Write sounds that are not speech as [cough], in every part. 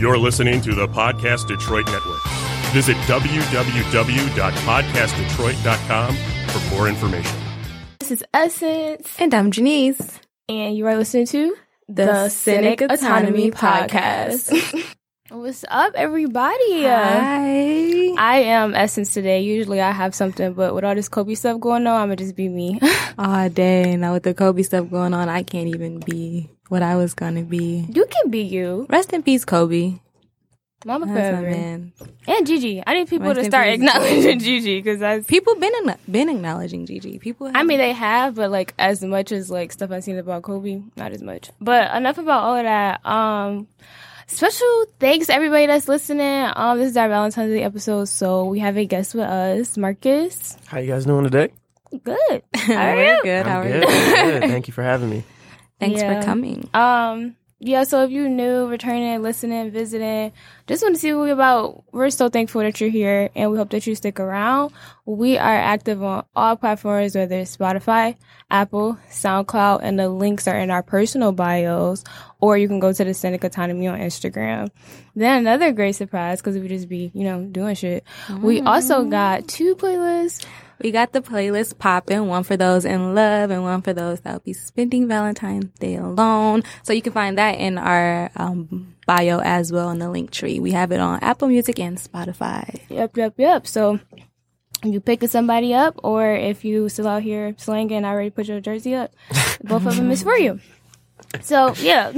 You're listening to the Podcast Detroit Network. Visit www.podcastdetroit.com for more information. This is Essence, And I'm Janise. and you are listening to The Cynic Autonomy Podcast. [laughs] What's up, everybody? Hi. I am Essence today. Usually I have something, but with all this Kobe stuff going on, I'm gonna just be me. [laughs] Aw, dang. Now with the Kobe stuff going on, I can't even be what I was gonna be. you can be you, Rest in peace, Kobe. Mama That's forever, man. and Gigi. I need people Rest to start acknowledging [laughs] Gigi because I. People been been acknowledging Gigi. People. I mean, they have, but like as much as like stuff I've seen about Kobe, not as much. But enough about all of that. Um, special thanks to everybody that's listening. Um, this is our Valentine's Day episode, so we have a guest with us, Marcus. How you guys doing today? Good. [laughs] How are you? good. How I'm are good. you? Good. Thank you for having me. Thanks Yeah. for coming. Um, yeah, so if you're new, returning, listening, visiting, just want to see what we're about. We're so thankful that you're here and we hope that you stick around. We are active on all platforms, whether it's Spotify, Apple, SoundCloud, and the links are in our personal bios, or you can go to the Cynic Autonomy on Instagram. Then another great surprise, because we just be, you know, doing shit. We also mm-hmm. got two playlists. We got the playlist popping, one for those in love and one for those that will be spending Valentine's Day alone. So you can find that in our um, bio as well in the link tree. We have it on Apple Music and Spotify. Yep, yep, yep. So if you picking somebody up, or if you still out here slanging, I already put your jersey up, [laughs] both of them is for you. So yeah.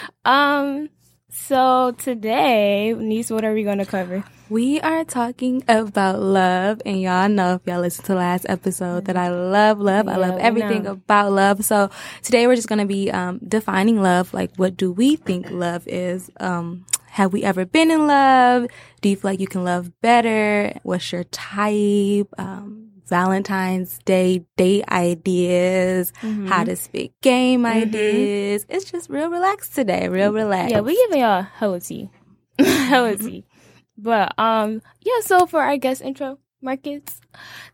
[laughs] um. So today, niece, what are we going to cover? We are talking about love, and y'all know if y'all listen to the last episode that I love love. I love everything about love. So today we're just gonna be um, defining love. Like, what do we think love is? Um, have we ever been in love? Do you feel like you can love better? What's your type? Um, Valentine's Day date ideas, Mm-hmm. how to speak game ideas. It's just real relaxed today. Real relaxed. Yeah, we giving y'all hella tea, [laughs] hella [laughs] tea. But um, yeah. So for our guest intro, Marcus,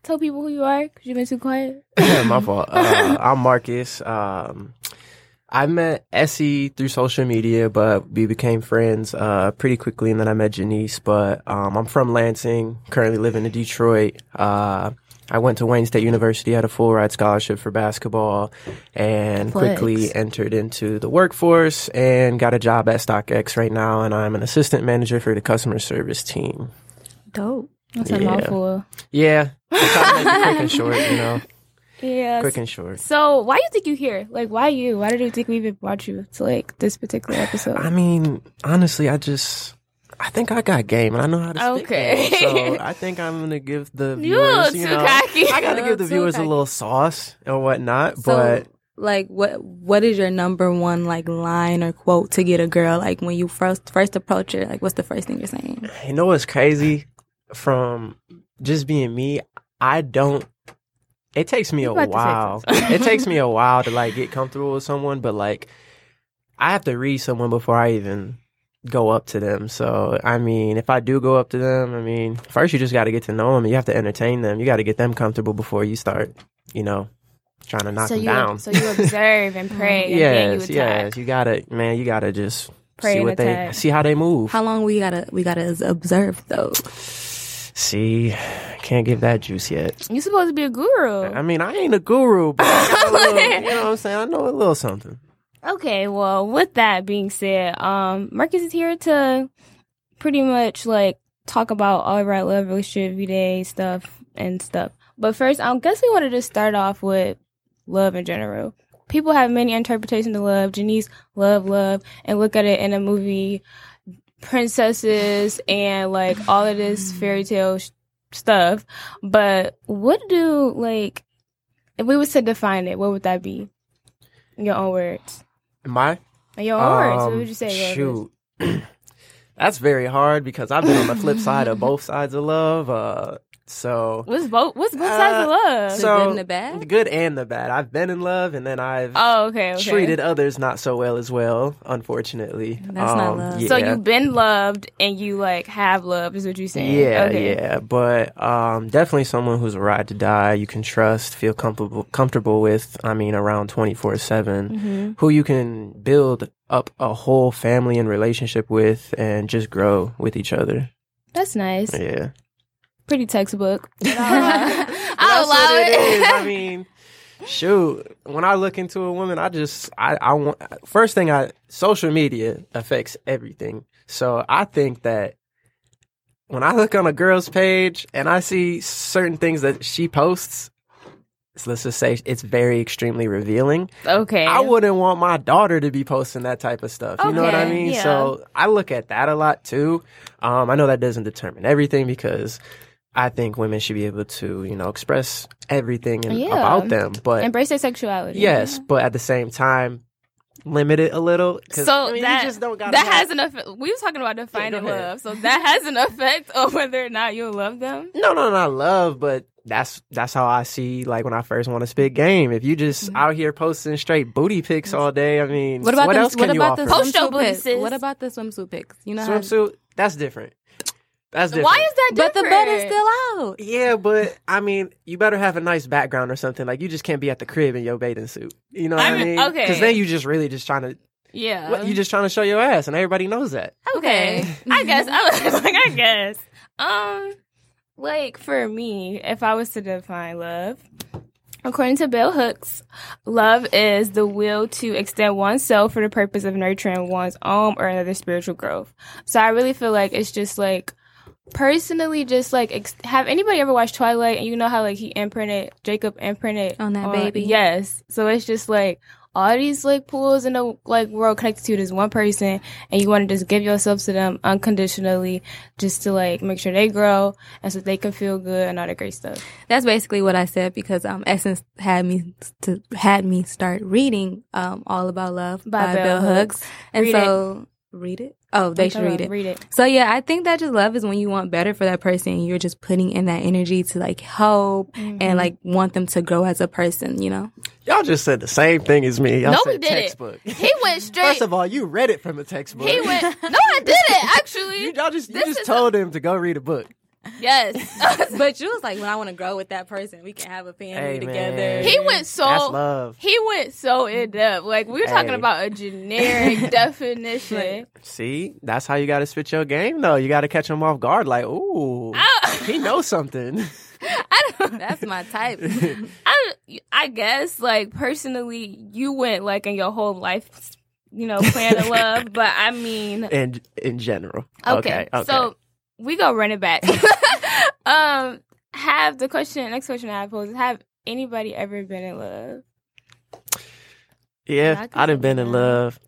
tell people who you are because you've been too quiet. [laughs] My fault. Uh, [laughs] I'm Marcus. Um, I met Essie through social media, but we became friends uh, pretty quickly, and then I met Janise. But um, I'm from Lansing, currently living in Detroit. Uh, I went to Wayne State University, had a full ride scholarship for basketball, and Flex. quickly entered into the workforce and got a job at StockX right now. And I'm an assistant manager for the customer service team. dope. That's a mouthful. Yeah, I'm trying to make it quick and short, you know, [laughs] Yeah. quick and short. So why do you think you here? Like why you? Why did you think we even brought you to like this particular episode? I mean, honestly, I just I think I got game and I know how to speak Okay. game. So I think I'm gonna give the [laughs] viewers, you know, cocky. I gotta give the [laughs] viewers a little sauce and whatnot. So, but like, what what is your number one like line or quote to get a girl? Like when you first first approach her, like what's the first thing you're saying? you know what's crazy? From just being me, I don't. It takes me a to say while. it takes me a while to like get comfortable with someone, but like I have to read someone before I even go up to them. So I mean, if I do go up to them, I mean, first you just got to get to know them. You have to entertain them. You got to get them comfortable before you start, you know, trying to knock so them you down. so you [laughs] observe and pray and then you yes, You gotta, man. You gotta just Pray see and what they see how they move. How long we gotta we gotta observe though? see, can't give that juice yet. You supposed to be a guru. I mean, I ain't a guru, but I got a little, [laughs] you know what I'm saying? I know a little something. Okay, well, with that being said, um, Marcus is here to pretty much like talk about all our love, relationship, everyday stuff and stuff. But first, I guess we want to just start off with love in general. People have many interpretations of love. Janice love love and look at it in a movie, princesses and like all of this fairy tale sh- stuff. But what do like if we was to define it? What would that be? In your own words. My In your own words, what um, would you say? Shoot, [clears throat] that's very hard because I've been on the flip side of both sides of love. Uh, So What's both? What's both sides of Uh, love? The so good and the bad? the good and the bad. I've been in love, and then I've oh, okay, okay. treated others not so well as well. Unfortunately, That's not love. Yeah. So you've been loved and you like have love, is what you're saying? Yeah, okay. yeah, but um, definitely someone who's a ride to die. You can trust, feel comfortable, comfortable with. I mean, around twenty four seven, Mm-hmm. who you can build up a whole family and relationship with and just grow with each other. That's nice. Yeah. Pretty textbook. [laughs] I'll, That's I'll allow it. I [laughs] mean, shoot, when I look into a woman, I just I I want first thing I social media affects everything. So I think that when I look on a girl's page and I see certain things that she posts, so let's just say it's very extremely revealing. okay. I wouldn't want my daughter to be posting that type of stuff. You know what I mean? yeah. So I look at that a lot too. Um, I know that doesn't determine everything because I think women should be able to, you know, express everything and- Yeah. about them. But Embrace their sexuality. yes, but at the same time, limit it a little. So I mean, that you just don't gotta that have- has an effect. We was talking about defining go ahead. love, so that has an effect on whether or not you love them. [laughs] No, no, not love, but that's that's how I see like when I first want to spit game. If you just Mm-hmm. out here posting straight booty pics all day, I mean, What about what the, else can what you about offer? the Post your swimsuit pics? What about the swimsuit pics? You know how swimsuit? That's different. That's different. Why is that different? But the butt is still out. Yeah, but I mean, you better have a nice background or something. Like you just can't be at the crib in your bathing suit. You know what I I mean, mean? okay. Because then you just really just trying to. yeah. What, you just trying to show your ass, and everybody knows that. okay. I guess. I was just [laughs] like, I guess. Um, like for me, if I was to define love, according to Bell Hooks, love is the will to extend oneself for the purpose of nurturing one's own or another spiritual growth. So I really feel like it's just like personally just like ex- have anybody ever watched twilight and you know how like he imprinted jacob imprinted On that baby? yes so it's just like all these like pools in the like world connected to this one person and you want to just give yourself to them unconditionally just to like make sure they grow and so they can feel good and all that great stuff That's basically what I said because um Essence had me to had me start reading um All About Love By by, Bell Hooks. Hooks. And Read so read it. Oh, they should read it. read it So yeah, I think that just love is when you want better for that person. You're just putting in that energy to like help Mm-hmm. and like want them to grow as a person, you know? Y'all just said the same thing as me. Y'all No, said we didn't. textbook. he went [laughs] straight First of all, you read it from a textbook. he went [laughs] no i didn't actually You, y'all just you This just is told him to go read a book. Yes [laughs] But you was like, when I want to grow with that person, we can have a family Hey, together. man. he went so That's love. He went so in depth. Like we were talking about a generic [laughs] definition. See, that's how you got to spit your game, though. You got to catch him off guard. Like, ooh, I, he knows something. [laughs] I, don't, That's my type. I, I guess like personally, you went like in your whole life, you know, plan of love. But I mean, in in general. okay, Okay. so we go run it back. [laughs] um, have the question. Next question I pose is Have anybody ever been in love? yeah, I I been in love.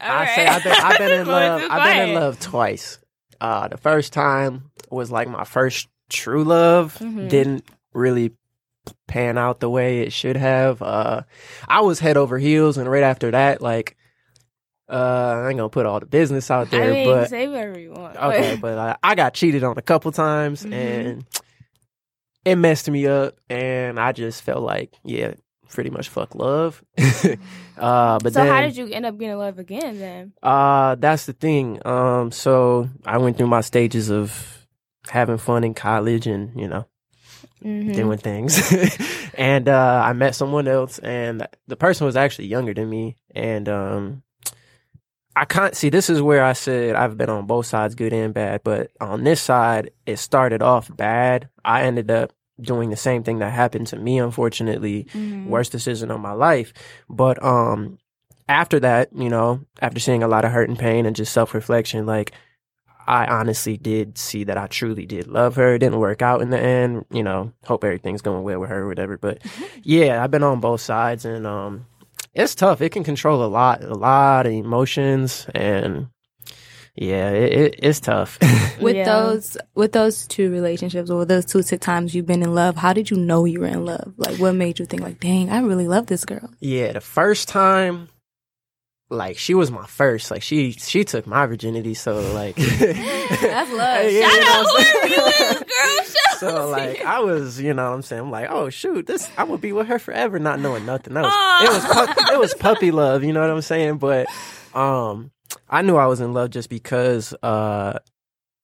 All I right. say I've been, I've been [laughs] in love. I've been in love twice. Uh, the first time was like my first true love. Mhm. Didn't really pan out the way it should have. Uh, I was head over heels, and right after that, like, uh, I ain't gonna put all the business out there, I mean, but say whatever you want. Okay, but I, I got cheated on a couple times Mhm. and it messed me up, and I just felt like, yeah, pretty much fuck love. [laughs] uh, but so then, how did you end up being in love again then? Uh, that's the thing. Um, so I went through my stages of having fun in college, and you know, Mhm. doing things. [laughs] and uh, I met someone else, and the person was actually younger than me. And um, I can't see. This is where I said I've been on both sides, good and bad. But on this side, it started off bad. I ended up doing the same thing that happened to me. Unfortunately, Mhm. worst decision of my life. But um, after that, you know, after seeing a lot of hurt and pain and just self reflection, like I honestly did see that I truly did love her. It didn't work out in the end. You know, hope everything's going well with her or whatever. But yeah, I've been on both sides and um it's tough. It can control a lot, a lot of emotions and yeah, it, it, it's tough. [laughs] with Yeah. those with those two relationships or those two times you've been in love, how did you know you were in love? Like, what made you think like, dang, I really love this girl? yeah, the first time like she was my first. Like she she took my virginity, so like [laughs] That's [laughs] love. Yeah, Shout out what [laughs] I'm whoever you is, girl. Shout So like. I was, you know what I'm saying? I'm like, oh shoot, this I would be with her forever, not knowing nothing else. Aw. It was pu- it was puppy love, you know what I'm saying? But um I knew I was in love just because uh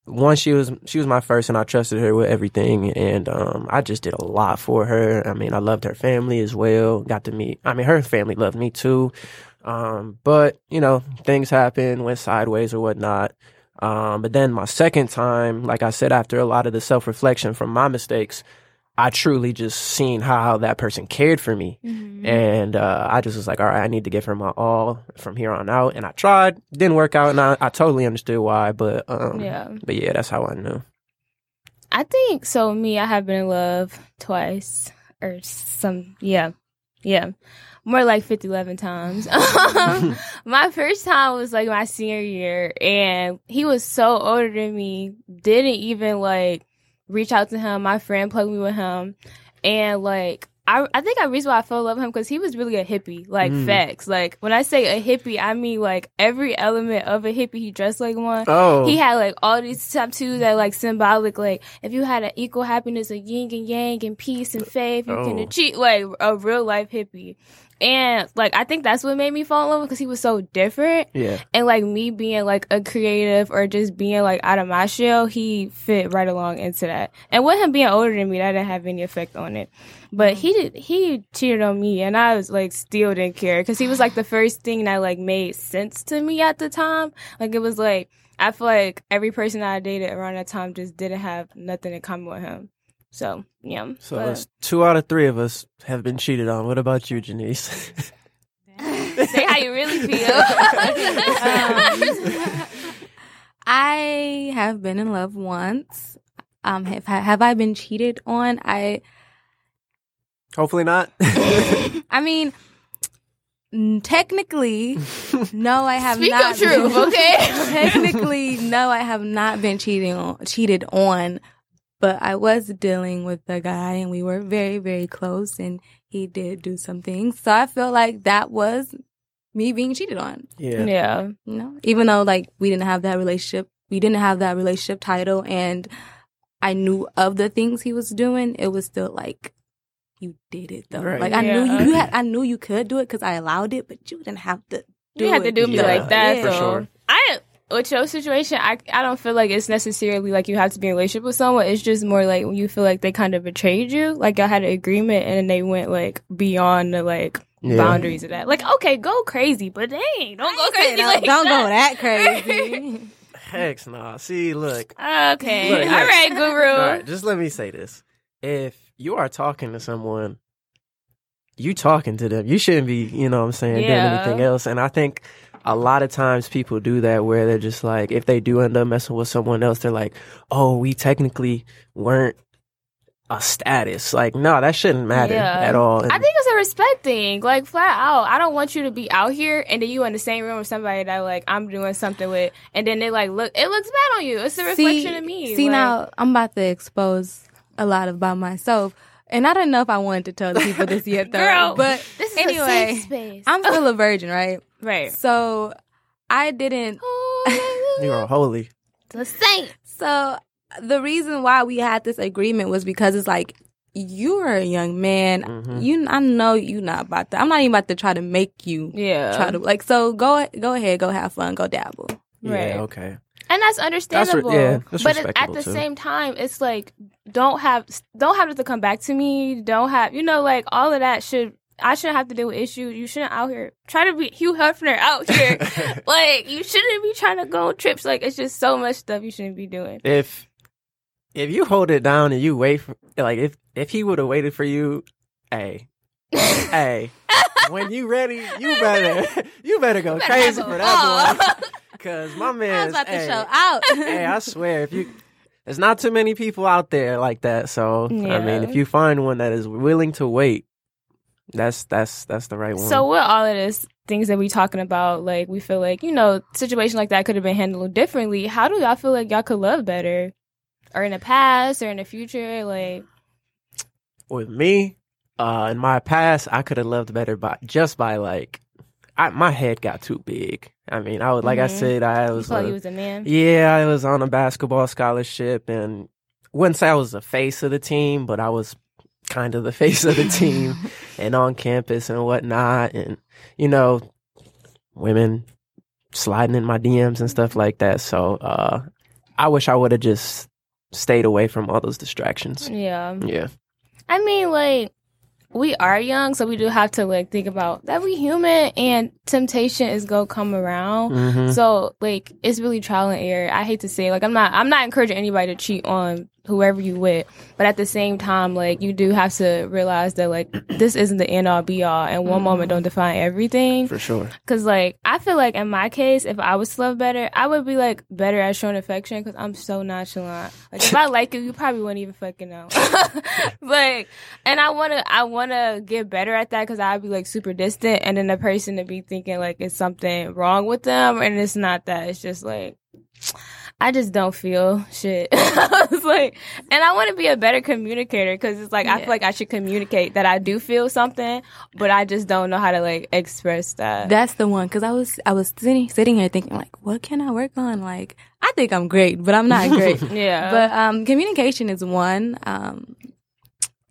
one she was she was my first and I trusted her with everything and um I just did a lot for her. I mean, I loved her family as well. Got to meet I mean her family loved me too. Um, but you know, things happen, went sideways or whatnot. Um, but then my second time, like I said, after a lot of the self reflection from my mistakes, I truly just seen how that person cared for me. Mm-hmm. And uh, I just was like, all right, I need to give her my all from here on out. And I tried, didn't work out, and I, I totally understood why. But um, Yeah. but yeah, that's how I knew. I think so. Me, I have been in love twice or some. Yeah, yeah, more like 50, 11 times. [laughs] Um, my first time was like my senior year, and he was so older than me. Didn't even like reach out to him. My friend plugged me with him, and like. I, I think I reason why I fell in love with him because he was really a hippie, like Mm. facts. Like when I say a hippie, I mean like every element of a hippie. He dressed like one. Oh, He had like all these tattoos that like symbolic, like if you had an equal happiness of yin and yang and peace and faith, you can Oh. achieve like a real life hippie. And like I think that's what made me fall in love because he was so different. yeah, And like me being like a creative or just being like out of my shell, he fit right along into that. And with him being older than me, that didn't have any effect on it. But he did he cheated on me and I was like still didn't care because he was like the [sighs] first thing that like made sense to me at the time. Like it was like I feel like every person I dated around that time just didn't have nothing in common with him. So yeah. so But- it's two out of three of us have been cheated on. What about you, Janise? [laughs] say how you really feel. [laughs] I have been in love once. Um, have have I been cheated on? I Hopefully not. [laughs] I mean, technically, no, I have Speak not. of truth, been- [laughs] okay? technically, no, I have not been cheating on, cheated on. But I was dealing with a guy, and we were very, very close, and he did do some things. So I feel like that was me being cheated on. yeah. yeah. You know, even though like we didn't have that relationship, we didn't have that relationship title, and I knew of the things he was doing. It was still like you did it though. Right. Like I knew Yeah. you, uh, you had, [laughs] I knew you could do it because I allowed it, but you didn't have to. Do you have to do me Yeah, like that. for so. sure. I with your situation, I I don't feel like it's necessarily like you have to be in a relationship with someone. It's just more like when you feel like they kind of betrayed you, like y'all had an agreement and then they went like beyond the like Yeah. boundaries of that. Like okay, go crazy, but dang, don't go crazy. Don't, like don't go that. that [laughs] crazy. Heck nah. See, look. Okay, Look, all look. right, guru. All right, just let me say this. If you are talking to someone, you talking to them. You shouldn't be, you know what I'm saying, Yeah. doing anything else. And I think a lot of times people do that where they're just like, if they do end up messing with someone else, they're like, oh, we technically weren't a status. Like, no, that shouldn't matter Yeah. at all. I think it's a respect thing, like flat out. I don't want you to be out here and then you in the same room with somebody that like I'm doing something with, and then they like look, it looks bad on you. It's a reflection of me. See like- now, I'm about to expose a lot of about myself, and I don't know if I wanted to tell the people this yet, [laughs] though. Girl, but this is anyway, a safe space. I'm still a virgin, right? right. So I didn't. [laughs] you are holy. the saint. So the reason why we had this agreement was because it's like you're a young man. Mhm. You, I know you not about to. I'm not even about to try to make you Yeah. try to like. So go, go ahead, go have fun, go dabble. Right. Yeah, okay. And that's understandable. yeah, that's but at the too. same time, it's like don't have don't have to come back to me. Don't have you know like all of that should. I shouldn't have to deal with issues. You shouldn't out here try to be [laughs] Hugh Hefner out [laughs] here. like you shouldn't be trying to go on trips. Like it's just so much stuff you shouldn't be doing. if if you hold it down and you wait for like if if he would have waited for you, hey, hey, [laughs] when you ready, you better you better go better crazy for that boy. Cause my man, I was about to hey, show out. [laughs] hey, I swear, if you there's not too many people out there like that. So I mean, if you find one that is willing to wait, that's that's that's the right one. So with all of this things that we talking about, like we feel like you know situation like that could have been handled differently. How do y'all feel like y'all could love better, or in the past, or in the future? Like with me, uh, in my past, I could have loved better by just by like, I, my head got too big. I mean, I was like I Mhm. said, I was, felt a- you was a man. yeah, I was on a basketball scholarship, and wouldn't say I was the face of the team, but I was kind of the [laughs] face of the team, [laughs] and on campus and whatnot, and you know, women sliding in my DMs and stuff like that. So, uh, I wish I would have just stayed away from all those distractions. Yeah. Yeah. I mean, like, we are young, so we do have to like think about that we human and temptation is gonna come around. Mhm. So like it's really trial and error. I hate to say like I'm not I'm not encouraging anybody to cheat on whoever you with, but at the same time like you do have to realize that like [clears throat] this isn't the end all be all and one mm-hmm. moment don't define everything. For sure. Cause like I feel like in my case, if I was to love better, I would be like better at showing affection because I'm so nonchalant. Like if I [laughs] like you, you probably wouldn't even fucking know. [laughs] like, and I wanna, I wanna get better at that because I'd be like super distant, and then the person to be thinking like it's something wrong with them, and it's not that. It's just like. I just don't feel shit. [laughs] it's like, and I want to be a better communicator because it's like I feel like I should communicate that I do feel something, but I just don't know how to like express that. That's the one because I was I was sitting sitting here thinking like, what can I work on? Like, I think I'm great, but I'm not great. [laughs] yeah, but um, communication is one. Um,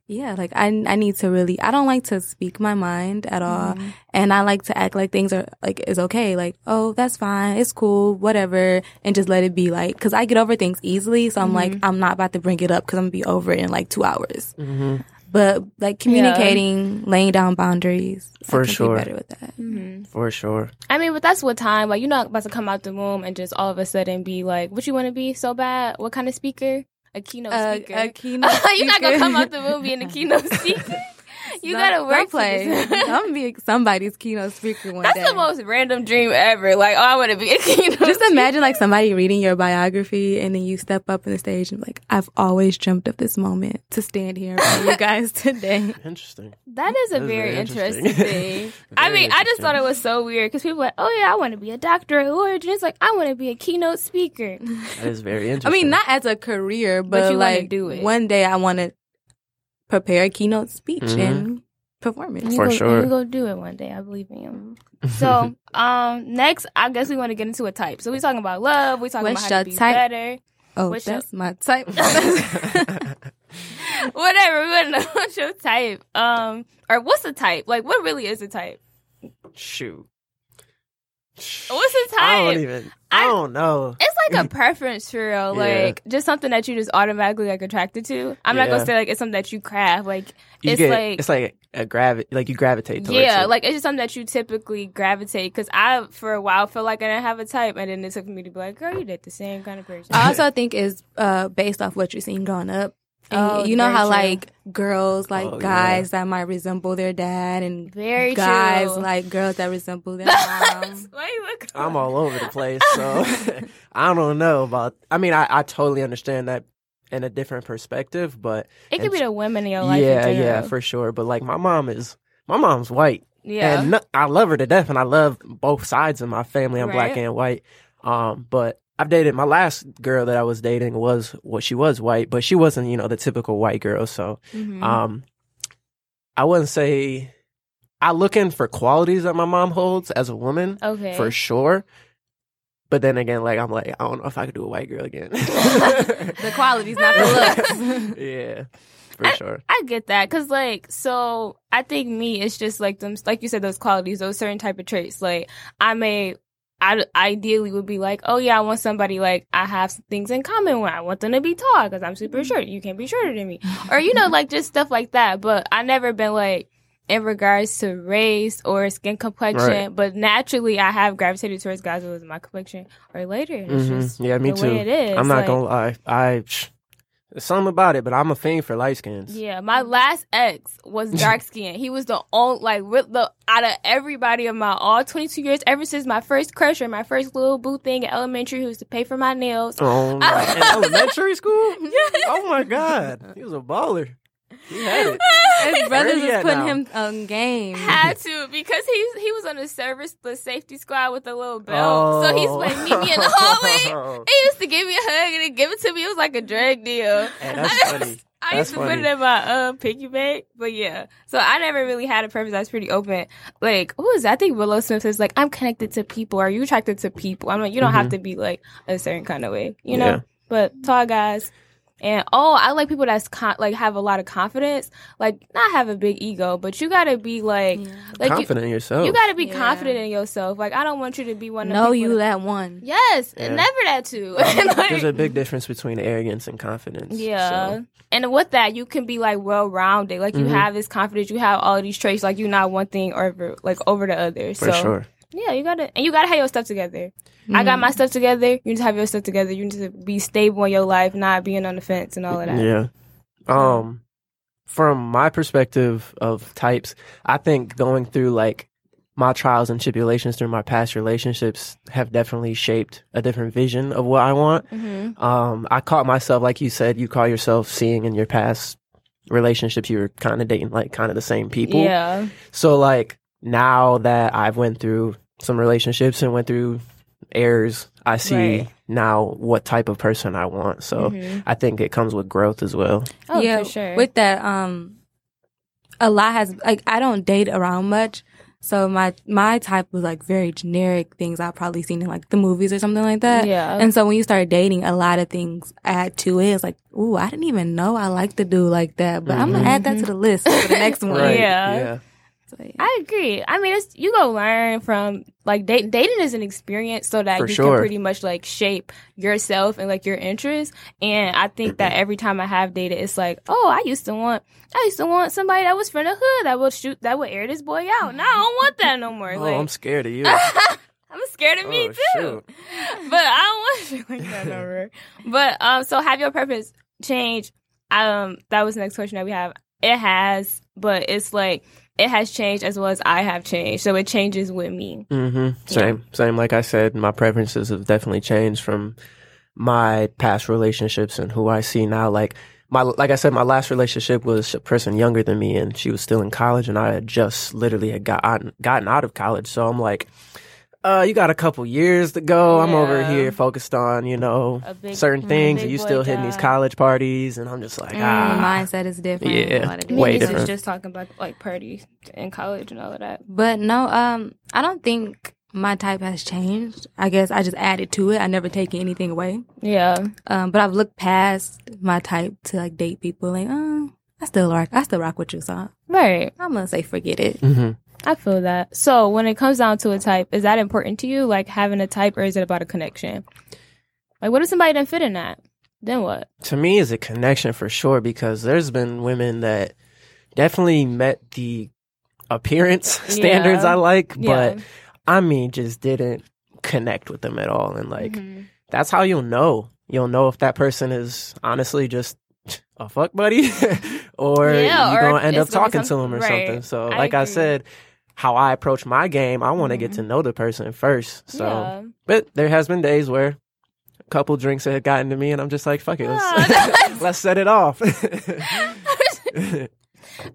yeah, like I I need to really. I don't like to speak my mind at all, Mm-hmm. and I like to act like things are like is okay. Like, oh, that's fine, it's cool, whatever, and just let it be. Like, because I get over things easily, so I'm Mm-hmm. like, I'm not about to bring it up because I'm gonna be over it in like two hours. hmm But like communicating, laying down boundaries, I For can be sure. better with that. Mm-hmm. For sure. I mean, but that's what time. Like you're not about to come out the womb and just all of a sudden be like, "What you want to be so bad? What kind of speaker? A keynote Uh, speaker? a keynote [laughs] you're not gonna come out the movie in a keynote [laughs] speaker. You Don't- gotta [laughs] don't work play. I'm gonna be somebody's keynote speaker one That's day. That's the most random dream ever. Like, oh, I want to be a [laughs] keynote. Just imagine like somebody reading your biography and then you step up on the stage and be like, I've always dreamt of this moment to stand here for you guys [laughs] today. Interesting. That is a That's very, very interesting, interesting. thing. I mean, I just thought it was so weird because people were like, oh yeah, I want to be a doctor, a lawyer. And it's like, I want to be a keynote speaker. That is very interesting. I mean, not as a career, but, But you wanna like do it. one day I want to prepare a keynote speech Mhm. and perform And it. you For go, sure. And you go do it one day. I believe in you. So, [laughs] um, next, I guess we want to get into a type. So we talking about love. We talking What's about how to be type? better. Oh, What's your- that's my type. [laughs] Whatever. We want to know [laughs] what's your type. Um, or what's the type? Like, what really is a type? Shoot. What's the I don't type? even. I, I- don't know. It's like a [laughs] preference for real, Yeah. like just something that you just automatically like attracted to. I'm not gonna say like it's something that you craft, like You it's get, like it's like a gravi- like you gravitate towards yeah, it. like it's just something that you typically gravitate. Because I for a while felt like I didn't have a type, and then it took me to be like, girl, you did the same kind of person. I also think is uh, based off what you've seen growing up. And Oh, you know how true. like girls like Oh, guys that might resemble their dad and Very guys true. like girls that resemble their [laughs] mom. Why you look? I'm all over the place, so [laughs] I don't know about. I mean, I, I totally understand that in a different perspective, but It could be the women in your life. yeah, in yeah, for sure. But like, my mom is my mom's white, yeah. and no, I love her to death, and I love both sides of my family. I'm black and white. Um, but I've dated my last girl that I was dating was what well, she was white, but she wasn't, you know, the typical white girl. So, Mhm. um, I wouldn't say I look in for qualities that my mom holds as a woman okay. for sure. But then again, like I'm like, I don't know if I could do a white girl again. [laughs] the qualities, not the looks. [laughs] yeah, for sure. I get that because, like, so I think me, it's just like them, like you said, those qualities, those certain type of traits. Like, I may, I ideally would be like, oh yeah, I want somebody like I have things in common with. I want them to be tall because I'm super short. You can't be shorter than me, or you know, like just stuff like that. But I never been like in regards to race or skin complexion. Right. But naturally, I have gravitated towards guys with my complexion or later. It's Mhm. just Yeah, me too. it is. I'm not Like, gonna lie. I something about it, but I'm a fan for light skins. Yeah, my last ex was [laughs] dark skinned. he was the only like with the out of everybody of my all 22 years, ever since my first crush or my first little boo thing in elementary, who used to pay for my nails. Oh, my- in [laughs] elementary school? [laughs] Oh my god, he was a baller. He had it. [laughs] His brothers was at putting now? him on game. Had to because he he was on the service the safety squad with a little belt, so he's like meet me in the hallway. Oh. [laughs] He used to give me a hug and then give it to me. It was like a drug deal. Hey, [laughs] that's I funny. I That's used to put it in my uh, piggy bank, but yeah. So I never really had a purpose. I was pretty open. Like, who is that? I think Willow Smith is like, I'm connected to people. Are you attracted to people? I'm like, you don't have to be like a certain kind of way, you know. Mm-hmm. Yeah. But tall guys, And oh, I like people that's con- like have a lot of confidence, like not have a big ego, but you gotta be like, like you, Confident in yourself. you gotta be Yeah. confident in yourself. Like I don't want you to be one of know the you that- that one. Yes, Yeah. never that too. Like, There's a [laughs] big difference between arrogance and confidence. yeah. So, And with that, you can be like well rounded. Like you Mhm. have this confidence, you have all these traits. Like you're not one thing over like over the other. for so sure. Yeah, you gotta and you gotta have your stuff together. I got my stuff together. You need to have your stuff together. You need to be stable in your life, not being on the fence and all of that. Yeah. Um, from my perspective of types, I think going through like my trials and tribulations through my past relationships have definitely shaped a different vision of what I want. hmm Um, I caught myself, like you said, you call yourself seeing in your past relationships, you were kind of dating like kind of the same people. Yeah. So like now that I've went through some relationships and went through errors, I see Right. now what type of person I want. So Mhm. I think it comes with growth as well. Oh, yeah, for sure. With that, um, a lot has like I don't date around much, so my my type was like very generic things I've probably seen in like the movies or something like that. yeah. And so when you start dating, a lot of things add to it. It's like, ooh, I didn't even know I like to do like that, but I'm gonna add that to the list for the next [laughs] one. Right. Yeah. Yeah. So, yeah. I agree. I mean, it's you go learn from like dating. Dating is an experience, so that For you sure. can pretty much like shape yourself and like your interests. And I think that [clears throat] every time I have dated, it's like, oh, I used to want, I used to want somebody that was from the hood that would shoot, that would air this boy out. Now I don't want that no more. Oh, like, I'm scared of you. [laughs] I'm scared of me Oh, too. shoot. [laughs] But I don't want shit like that no more. But um, so have your purpose change? Um, that was the next question that we have. It has, but it's like it has changed as well as I have changed. So it changes with me. hmm Same, same. Like I said, my preferences have definitely changed from my past relationships and who I see now. Like my, like I said, my last relationship was a person younger than me, and she was still in college, and I had just literally had gotten gotten out of college. So I'm like, uh, you got a couple years to go. I'm over here focused on you know big- certain things, big and you boy still hitting these college parties, and I'm just like, Mm, ah, mindset is different. Yeah. A lot of Way different. is just talking about like parties in college and all of that. But no, um, I don't think my type has changed. I guess I just added to it. I never taken anything away. Yeah, Um, but I've looked past my type to like date people. Like, oh, I still rock. I still rock with you, so right. I'm gonna say forget it. hmm I feel that. So when it comes down to a type, is that important to you? Like having a type, or is it about a connection? Like, what if somebody didn't fit in that? Then what? to me is a connection for sure because there's been women that definitely met the appearance [laughs] standards I like, Yeah. but I mean just didn't connect with them at all. And like Mhm. that's how you'll know. You'll know if that person is honestly just a fuck buddy [laughs] or Yeah, you're gonna if end up it's gonna be talking to them or right. something. So I like I agree. said, how I approach my game, I want to get Mhm. to know the person first. So Yeah. but there has been days where a couple drinks had gotten to me, and I'm just like, "Fuck it, let's, Ah, [laughs] [laughs] let's set it off."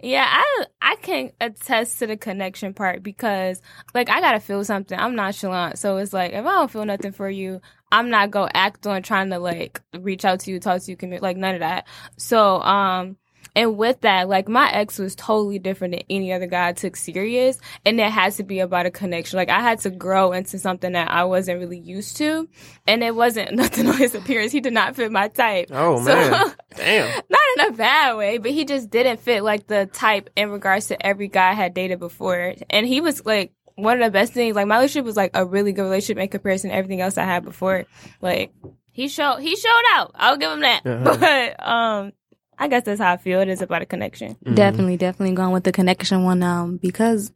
Yeah, I I can attest to the connection part because like I gotta feel something. I'm nonchalant, so it's like if I don't feel nothing for you, I'm not gonna act on trying to like reach out to you, talk to you, commit like none of that. So um, and with that, like my ex was totally different than any other guy I took serious, and it has to be about a connection. Like I had to grow into something that I wasn't really used to, and it wasn't [laughs] nothing on his appearance. He did not fit my type. oh So- man, [laughs] damn. not in a bad way, but he just didn't fit like the type in regards to every guy I had dated before. And he was like one of the best things. Like my relationship was like a really good relationship in comparison to everything else I had before. Like he showed he showed out. I'll give him that. Uh-huh. [laughs] But um I guess that's how I feel. It is about a connection. Mhm. Definitely, definitely going with the connection one. Um, because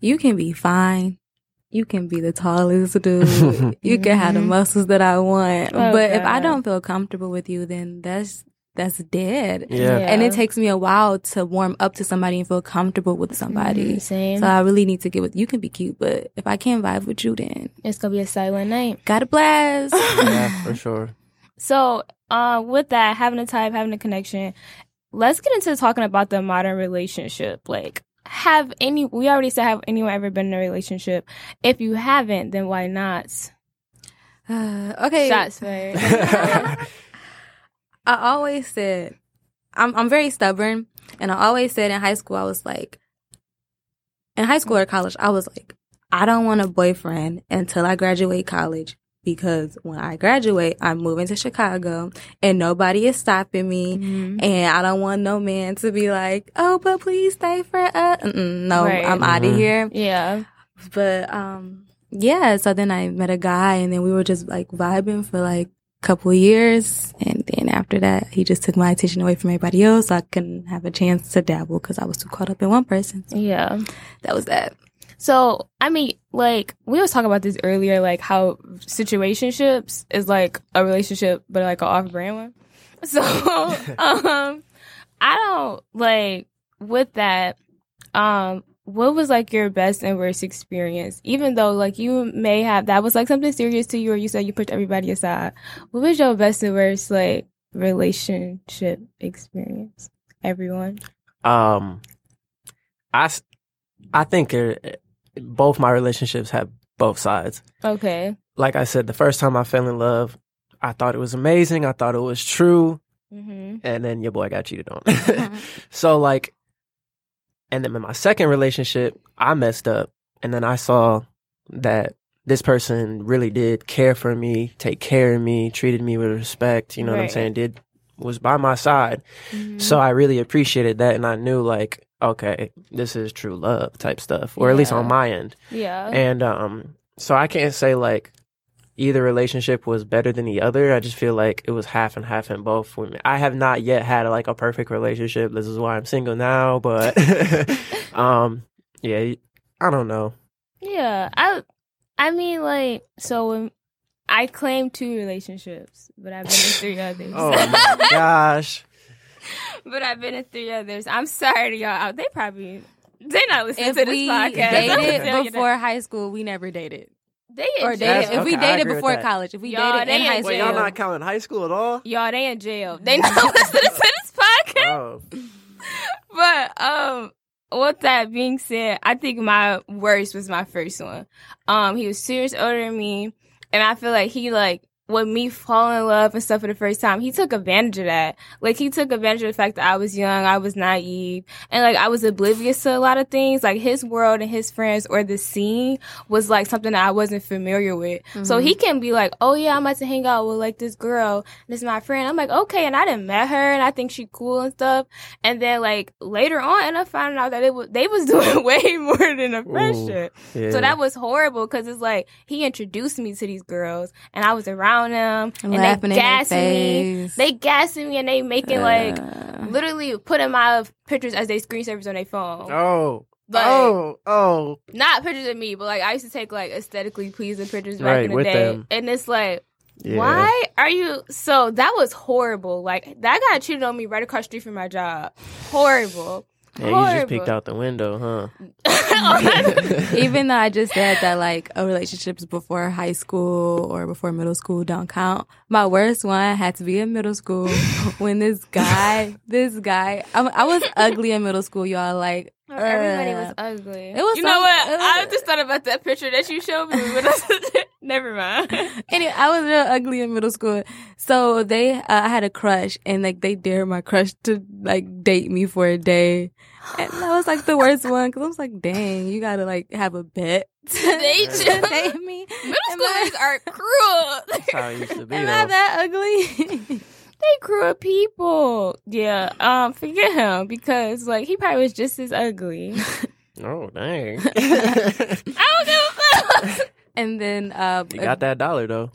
you can be fine. You can be the tallest dude. [laughs] you can have the Mhm. muscles that I want. Oh, but if I don't feel comfortable with you, then that's that's dead. Yeah. And it takes me a while to warm up to somebody and feel comfortable with somebody. Mhm, same. So I really need to get with you can be cute, but if I can't vibe with you then it's gonna be a silent night. gotta blast. [laughs] yeah, for sure. So, uh, with that, having a type, having a connection, let's get into talking about the modern relationship. Like, have any, we already said, have anyone ever been in a relationship? If you haven't, then why not? Uh, [sighs] okay. Shots fired. [laughs] [laughs] I always said I'm I'm very stubborn and I always said in high school I was like in high school or college I was like I don't want a boyfriend until I graduate college because when I graduate, I'm moving to Chicago and nobody is stopping me. Mhm. And I don't want no man to be like, oh, but please stay for us. Mm-mm, no, Right. I'm out of Mhm. here. Yeah. But um yeah, so then I met a guy and then we were just like vibing for like a couple of years and then after that he just took my attention away from everybody else. So I couldn't have a chance to dabble because I was too caught up in one person. So Yeah. that was that. So, I mean, like, we was talking about this earlier, like how situationships is like a relationship, but like an off brand one. [laughs] So, [laughs] um, I don't like with that, um, what was like your best and worst experience? Even though like you may have that was like something serious to you or you said you pushed everybody aside. What was your best and worst like relationship experience? Everyone. Um, I I think uh, both my relationships have both sides. Okay. Like I said, the first time I fell in love, I thought it was amazing. I thought it was true. Mm-hmm. And then your boy got cheated on. [laughs] so like, and then in my second relationship, I messed up. And then I saw that this person really did care for me, take care of me, treated me with respect. You know what I'm saying? Did, was by my side. Mm-hmm. So I really appreciated that, and I knew like, okay, this is true love type stuff, or at least on my end. yeah. And um, so I can't say like either relationship was better than the other. I just feel like it was half and half in both for me. I have not yet had like a perfect relationship. This is why I'm single now. But [laughs] um, yeah, I don't know. Yeah, I I mean like so when I claim two relationships, but I've been in three [laughs] others. Oh my gosh. [laughs] but I've been in three others. I'm sorry to y'all out. They probably they not listening if to this we podcast. I'm gonna dated before high school, we never dated. They Or in dated jail. if we Okay, I dated before college. If we Y'all, dated they in in high school. Wait, y'all not counting high school at all? Y'all they in jail. They not listening to this podcast. Oh, [laughs] But um with that being said, I think my worst was my first one. Um he was serious older than me and I feel like he like with me falling in love and stuff for the first time, he took advantage of that. Like he took advantage of the fact that I was young, I was naive, and like I was oblivious to a lot of things. Like his world and his friends or the scene was like something that I wasn't familiar with. So mm-hmm. he can be like, "Oh yeah, I'm about to hang out with like this girl. This is my friend." I'm like, "Okay," and I didn't met her, and I think she cool and stuff. And then like later on, and I found out that it was they was [laughs] doing way more than a friendship. yeah. So that was horrible because it's like he introduced me to these girls, and I was around them, and Laughing they in their gassing me. They gassing me, and they making like Uh, literally putting my pictures as they screen screensavers on their phone. oh. Like, oh, oh, not pictures of me, but like I used to take like aesthetically pleasing pictures back Right, in the with day, them. and it's like. yeah. Why are you so that was horrible. Like that guy cheated on me right across the street from my job. Horrible. Yeah, you just Horrible. peeked out the window, Oh, huh? [laughs] [laughs] even though I just said that like a relationships before high school or before middle school don't count, my worst one had to be in middle school [laughs] when this guy, this guy, I, I was ugly in middle school, y'all. Like Everybody uh, was ugly. it was You know what? it I just thought about that picture that you showed me. But never mind. Anyway, I was real ugly in middle school. So they, uh, I had a crush and like they dared my crush to like date me for a day. And that was like the worst one because I was like, dang, you gotta like have a bet [laughs] to date to you. [laughs] date me. Middle Am I- schoolers are cruel. That's how it used to be, Am I that ugly? [laughs] they cruel people. Yeah. Um. Forget him because like he probably was just as ugly. Oh, dang. I don't give a fuck. And then uh, you got that dollar, though. [laughs]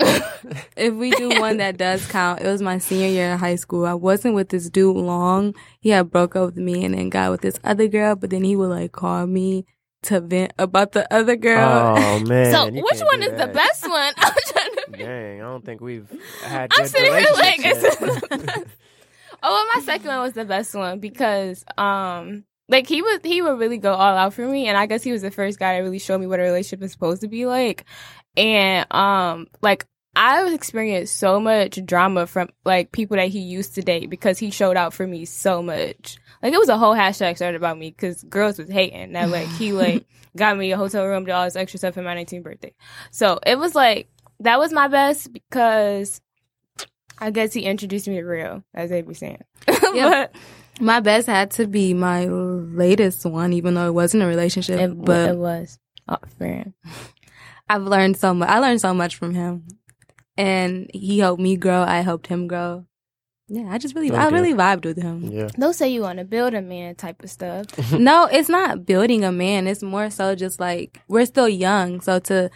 if we do one that does count, it was my senior year in high school. I wasn't with this dude long. He had broke up with me and then got with this other girl, but then he would like call me to vent about the other girl. Oh, [laughs] man. so you which one do is the best one? [laughs] I'm trying to. Dang, I don't think we've had I'm sitting here like, relationships it's yet. the best. oh, well, my second one was the best one because, um, like he would he would really go all out for me, and I guess he was the first guy to really show me what a relationship is supposed to be like, and um, like I was experienced so much drama from like people that he used to date because he showed out for me so much. Like it was a whole hashtag started about me because girls was hating that like he [laughs] like got me a hotel room, did all this extra stuff for my 19th birthday. So it was like that was my best because I guess he introduced me to real, as they be saying. [laughs] Yep. My best had to be my latest one, even though it wasn't a relationship. but it, but it was oh, friend. [laughs] I've learned so much. I learned so much from him. and he helped me grow. I helped him grow. Yeah, I just really, I Okay. really vibed with him. Yeah. Don't say you want to build a man type of stuff. [laughs] no, it's not building a man. It's more so just like we're still young, so to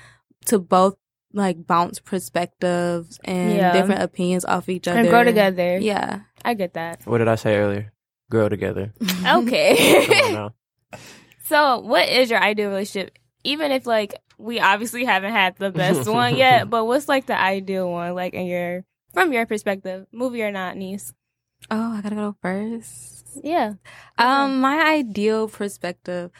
to both like bounce perspectives and Yeah. different opinions off each other and grow together. Yeah, I get that. What did I say earlier? Grow together. Okay. [laughs] so, what is your ideal relationship? Even if like we obviously haven't had the best [laughs] one yet, but what's like the ideal one? Like in your from your perspective, movie or not, niece? Oh, I gotta go first. Yeah. Um, my ideal perspective.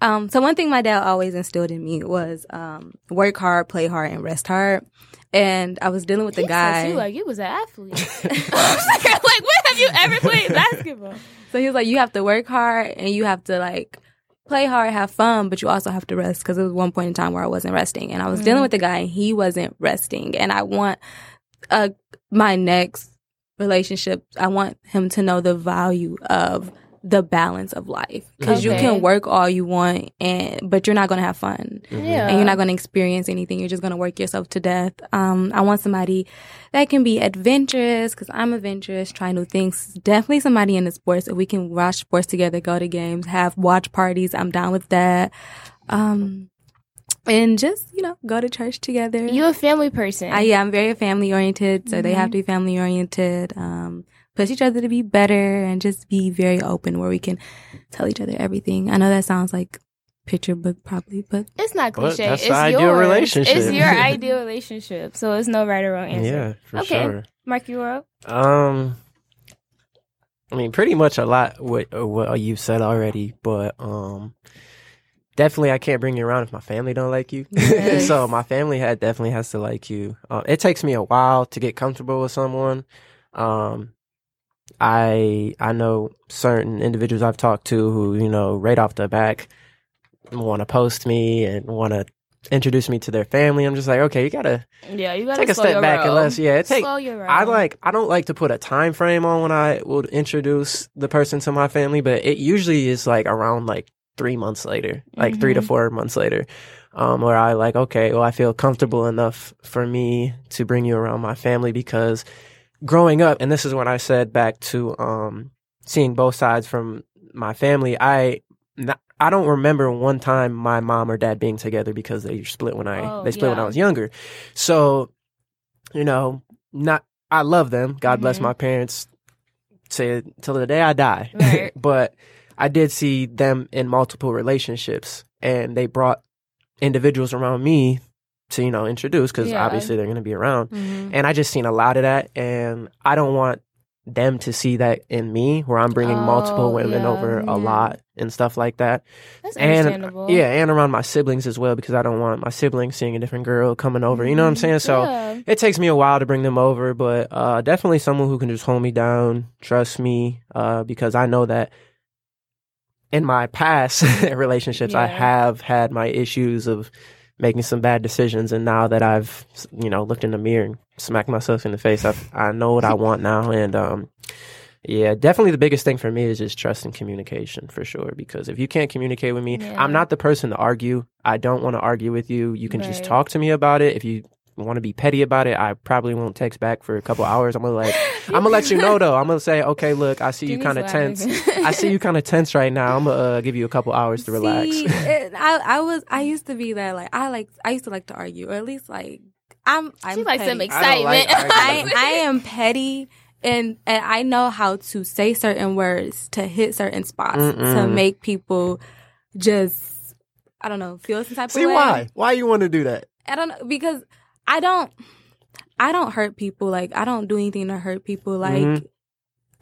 Um, so one thing my dad always instilled in me was um, work hard, play hard, and rest hard. And I was dealing with the He guy. says you like you was an athlete. [laughs] [laughs] Like, when have you ever played basketball? So he was like, you have to work hard and you have to like play hard, have fun, but you also have to rest because it was one point in time where I wasn't resting and I was dealing with the guy and he wasn't resting. And I want uh, my next relationship, I want him to know the value of the balance of life because you can work all you want and but you're not going to have fun Yeah. and you're not going to experience anything. You're just going to work yourself to death. Um, I want somebody that can be adventurous because I'm adventurous, try new things. Definitely somebody in the sports. If we can watch sports together, go to games, have watch parties, I'm down with that. Um, and just you know, go to church together. You a family person. I, yeah, I'm very family oriented, so they Mm-hmm. have to be family oriented. Um, push each other to be better and just be very open where we can tell each other everything. I know that sounds like picture book probably, but It's not cliche. that's it's the ideal yours. relationship. It's your [laughs] ideal relationship. So it's no right or wrong answer. Yeah, for Okay. sure. Mark you up. Um, I mean, pretty much a lot what uh, what you said already, but um, definitely I can't bring you around if my family don't like you. [laughs] Yes. so my family had definitely has to like you. Um, it takes me a while to get comfortable with someone. Um, I I know certain individuals I've talked to who you know right off the back want to post me and want to introduce me to their family. I'm just like, okay, you gotta Yeah, you gotta take a step back roll. unless yeah, it take slow your roll. I like I don't like to put a time frame on when I will introduce the person to my family, but it usually is like around like three months later, like three to Mhm. four months later, um, where I like okay, well I feel comfortable enough for me to bring you around my family because growing up, and this is when I said back to um, seeing both sides from my family, I. Not, I don't remember one time my mom or dad being together because they split when I Oh, they split when. I was younger. So, you know, not I love them. God bless Mhm. my parents to till the day I die. Right. [laughs] but I did see them in multiple relationships, and they brought individuals around me to you know introduce because Yeah. obviously they're going to be around. Mhm. And I just seen a lot of that, and I don't want them to see that in me, where I'm bringing Oh, multiple women yeah, over yeah. a lot and stuff like that. That's And understandable. yeah, and around my siblings as well, because I don't want my siblings seeing a different girl coming over. You know what I'm saying? So Yeah. it takes me a while to bring them over, but uh, definitely someone who can just hold me down, trust me, uh, because I know that in my past [laughs] relationships, I have had my issues of making some bad decisions, and now that I've you know looked in the mirror and smacked myself in the face, I I know what I want now, and um. Yeah, definitely the biggest thing for me is just trust and communication for sure. Because if you can't communicate with me, Yeah. I'm not the person to argue. I don't want to argue with you. You can just talk to me about it. If you want to be petty about it, I probably won't text back for a couple hours. I'm gonna like, [laughs] I'm gonna let you know though. I'm gonna say, okay, look, I see you Give me kind of tense. [laughs] I see you kind of tense right now. I'm gonna uh, give you a couple hours to relax. See, it, I I was I used to be that like I like I used to like to argue or at least like I'm I'm She likes some petty. I like excitement. I I am petty and and I know how to say certain words to hit certain spots to Mm-mm. make people just I don't know feel some type see of way. See why? Why you want to do that? I don't know because I don't I don't hurt people like I don't do anything to hurt people like Mhm.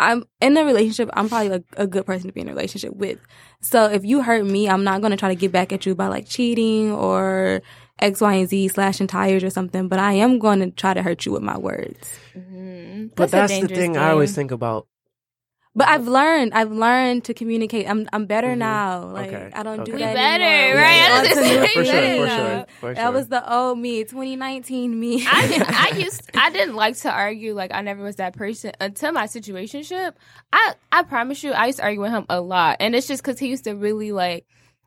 I'm in a relationship I'm probably like a good person to be in a relationship with. So if you hurt me, I'm not gonna try to get back at you by like cheating or X, Y, and Z slashing tires or something, but I am going to try to hurt you with my words. Mhm. But a that's, the dangerous thing I always think about. But I've learned, I've learned to communicate. I'm, I'm better Mhm. now. Like Okay. I don't do Okay. that You better, anymore. right? Yeah, I was on to just new saying for sure, for that. sure, That was the old me, 2019 me. I, [laughs] I used I didn't like to argue like I never was that person until my situationship. I I promise you I used to argue with him a lot, and it's just because he used to really like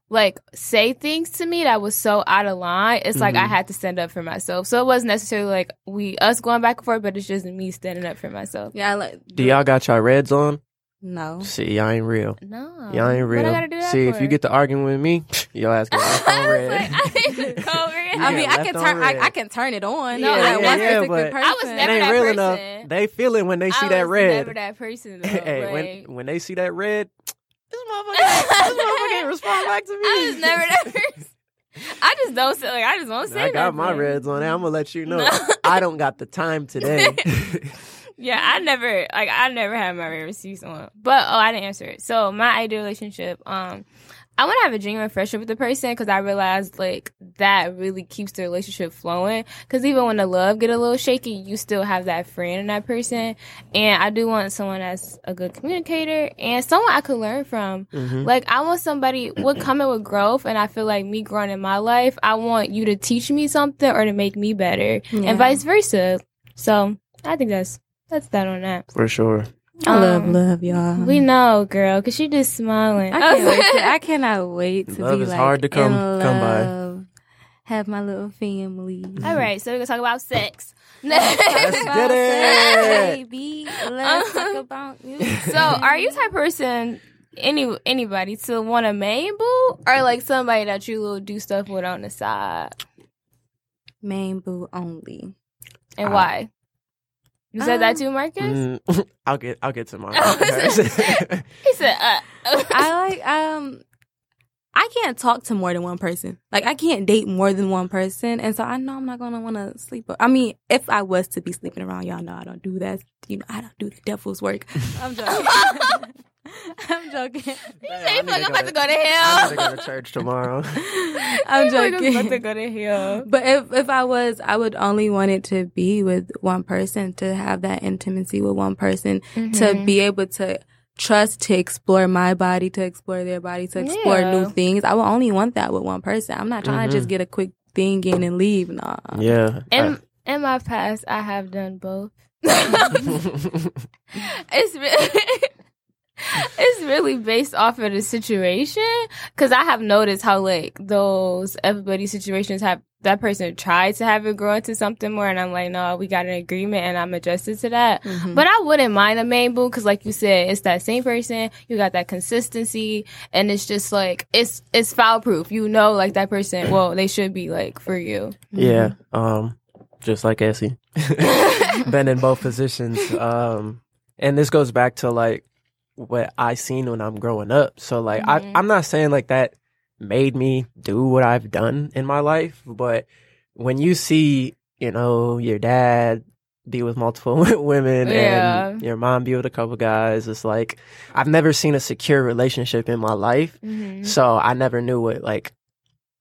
like say things to me that was so out of line, it's like I Mhm. had to stand up for myself. So it wasn't necessarily like we us going back and forth, but it's just me standing up for myself. Yeah, I like. Do y'all got y'all reds on? No. See, y'all ain't real. No, Y'all ain't What I real. gotta do that See, if you get to arguing with me, [laughs] your ass gonna [laughs] left I on was red. like, I didn't [laughs] red. I mean, I can turn. I. I can turn it on. No, Yeah, yeah, like yeah, one yeah, but- person. I was it never ain't that real person. enough. They feel it when they see that red. I that was red. Never that person. Though. hey, like, when when they see that red, this motherfucker, this motherfucker ain't respond back to me. I was never that person. I just don't say like I just won't say. I got my reds on. I'm gonna let you know. No. I don't got the time today. Yeah, I never like I never had my red receipts on. But oh, I didn't answer it. So my ideal relationship, um, I want to have a genuine friendship with the person because I realized like that really keeps the relationship flowing. Because even when the love get a little shaky, you still have that friend in that person. And I do want someone that's a good communicator and someone I could learn from. Mhm. Like I want somebody would come in with growth, and I feel like me growing in my life, I want you to teach me something or to make me better, Yeah. and vice versa. So I think that's that's that on that. For sure. I love Um, love, y'all. We know, girl, because she just smiling. I can't wait. To, I cannot wait to Love be is like hard to come- in come by. love, Have my little family. All right, so we're gonna talk about sex. [laughs] Let's get it. baby. Let's talk about [laughs] you. so, are you type of person? Any anybody to want a main boo or like somebody that you will do stuff with on the side, main boo only? and Uh, why? You said that um, too, Marcus. Mm, [laughs] I'll get I'll get to my [laughs] [laughs] He said, uh, I like um I can't talk to more than one person. Like I can't date more than one person, and so I know I'm not gonna want to sleep. I mean, if I was to be sleeping around, y'all know I don't do that. You know, I don't do the devil's work. I'm joking. [laughs] I'm joking. He said, he feel like I'm about to go to hell. I need to go to church [laughs] tomorrow. [laughs] I'm joking. feel I'm about to go to hell. But if if I was, I would only want it to be with one person to have that intimacy with one person Mm-hmm. to be able to trust to explore my body, to explore their body, to explore Yeah. new things. I would only want that with one person. I'm not trying to just get a quick thing in and leave. Nah. yeah. In in my past, I have done both. I- it's really [laughs] it's really based off of the situation because I have noticed how like those everybody situations have that person tried to have it grow into something more, and I'm like, no, we got an agreement, and I'm adjusted to that. Mhm. But I wouldn't mind a main boo because, like you said, it's that same person. You got that consistency, and it's just like it's it's foul proof. You know, like that person. Well, they should be like for you. yeah. Um, just like Essie, [laughs] [laughs] been in both positions. Um, and this goes back to like what I seen when I'm growing up. So like, Mhm. I I'm not saying like that made me do what I've done in my life, but when you see, you know, your dad be with multiple [laughs] women Yeah. and your mom be with a couple guys, it's like I've never seen a secure relationship in my life. Mm-hmm. So I never knew what like.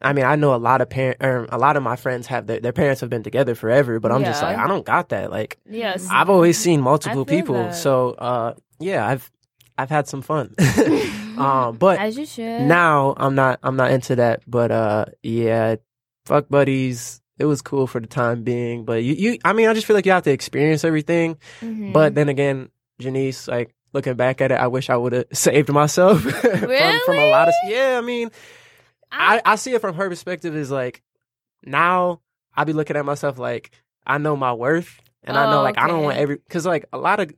I mean, I know a lot of parent, or a lot of my friends have their, their parents have been together forever, but I'm just like, I don't got that. Like, Yes, I've always seen multiple people, that. so uh, yeah, I've I've had some fun. [laughs] um, but as you should. now I'm not I'm not into that. But uh, yeah, fuck buddies. It was cool for the time being, but you, you I mean, I just feel like you have to experience everything. Mhm. But then again, Janise, like looking back at it, I wish I would have [laughs] saved myself [laughs] from, from a lot of. Yeah, I mean, I, I see it from her perspective is like now I be looking at myself like I know my worth and I know Oh, like I don't want every because like a lot of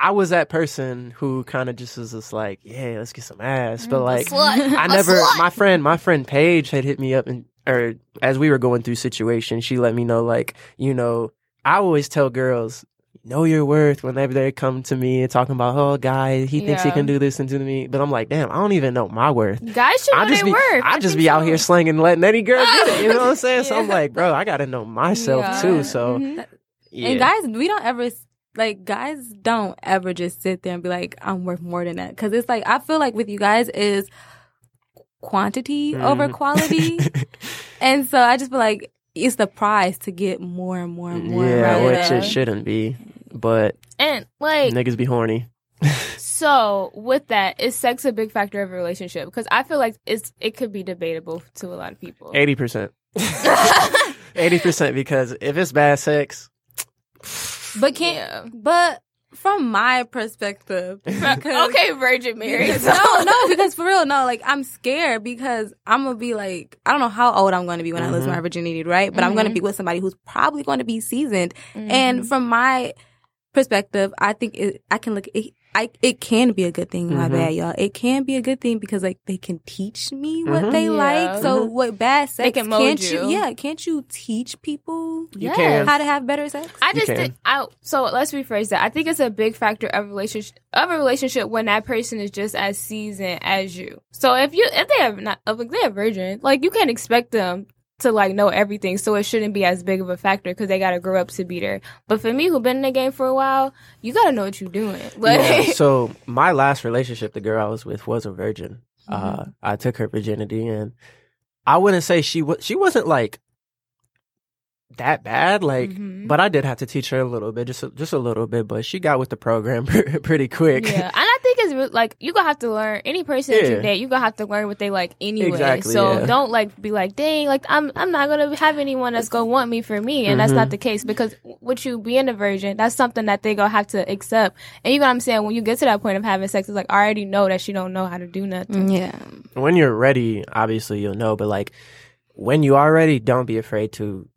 I was that person who kind of just was just like yeah let's get some ass but like I never my friend my friend Paige had hit me up and or as we were going through situations she let me know like you know I always tell girls know your worth whenever they come to me and talking about oh guy he thinks he Yeah. can do this and do to me but I'm like damn I don't even know my worth guys should know I just their be worth. I just think be out so. here slanging, letting any girl get it. You know what I'm saying? So I'm like, bro, I gotta know myself Yeah. too. So Mhm. yeah, And guys, we don't ever like guys don't ever just sit there and be like, I'm worth more than that. Cause it's like I feel like with you guys is quantity over Mhm. quality. [laughs] and so I just feel like it's the prize to get more and more and more. yeah, rather which than- it shouldn't be, but And like, niggas be horny. so with that, is sex a big factor of a relationship? Because I feel like it's it could be debatable to a lot of people. Eighty percent, [laughs] eighty percent. Because if it's bad sex, But can't Yeah. but from my perspective. [laughs] because- okay, Virgin Mary. no, no, because for real, no, like I'm scared because I'm gonna be like, I don't know how old I'm gonna be when I lose Mhm. my virginity, right? But I'm gonna Mhm. be with somebody who's probably gonna be seasoned. Mm-hmm. And from my perspective, I think it, I can look, it, I, it can be a good thing, my Mhm. bad, y'all. It can be a good thing because like they can teach me what Mhm. they Yeah. like. So Mhm. what bad sex can mold can't you. Yeah, can't you teach people You Yes. can. how to have better sex? I just can. think I so let's rephrase that. I think it's a big factor of relationship of a relationship when that person is just as seasoned as you. So if you if they have not if they're a virgin, like you can't expect them to like know everything. So it shouldn't be as big of a factor because they got to grow up to be there. But for me, who been in the game for a while, you got to know what you're doing. [laughs] Like Yeah, so my last relationship, the girl I was with was a virgin. Mm-hmm. Uh, I took her virginity, and I wouldn't say she was. She wasn't like that bad, like. Mhm. But I did have to teach her a little bit, just a, just a little bit. But she got with the program [laughs] pretty quick. Yeah, and I think it's like you gonna have to learn any person that you date. You gonna have to learn what they like anyway. Exactly, so yeah. don't like be like, dang, like I'm I'm not gonna have anyone that's gonna want me for me, and that's Mhm. not the case because with you being a virgin, that's something that they gonna have to accept. And you know what I'm saying? When you get to that point of having sex, it's like I already know that she don't know how to do nothing. Yeah. when you're ready, obviously you'll know. But like when you are ready, don't be afraid to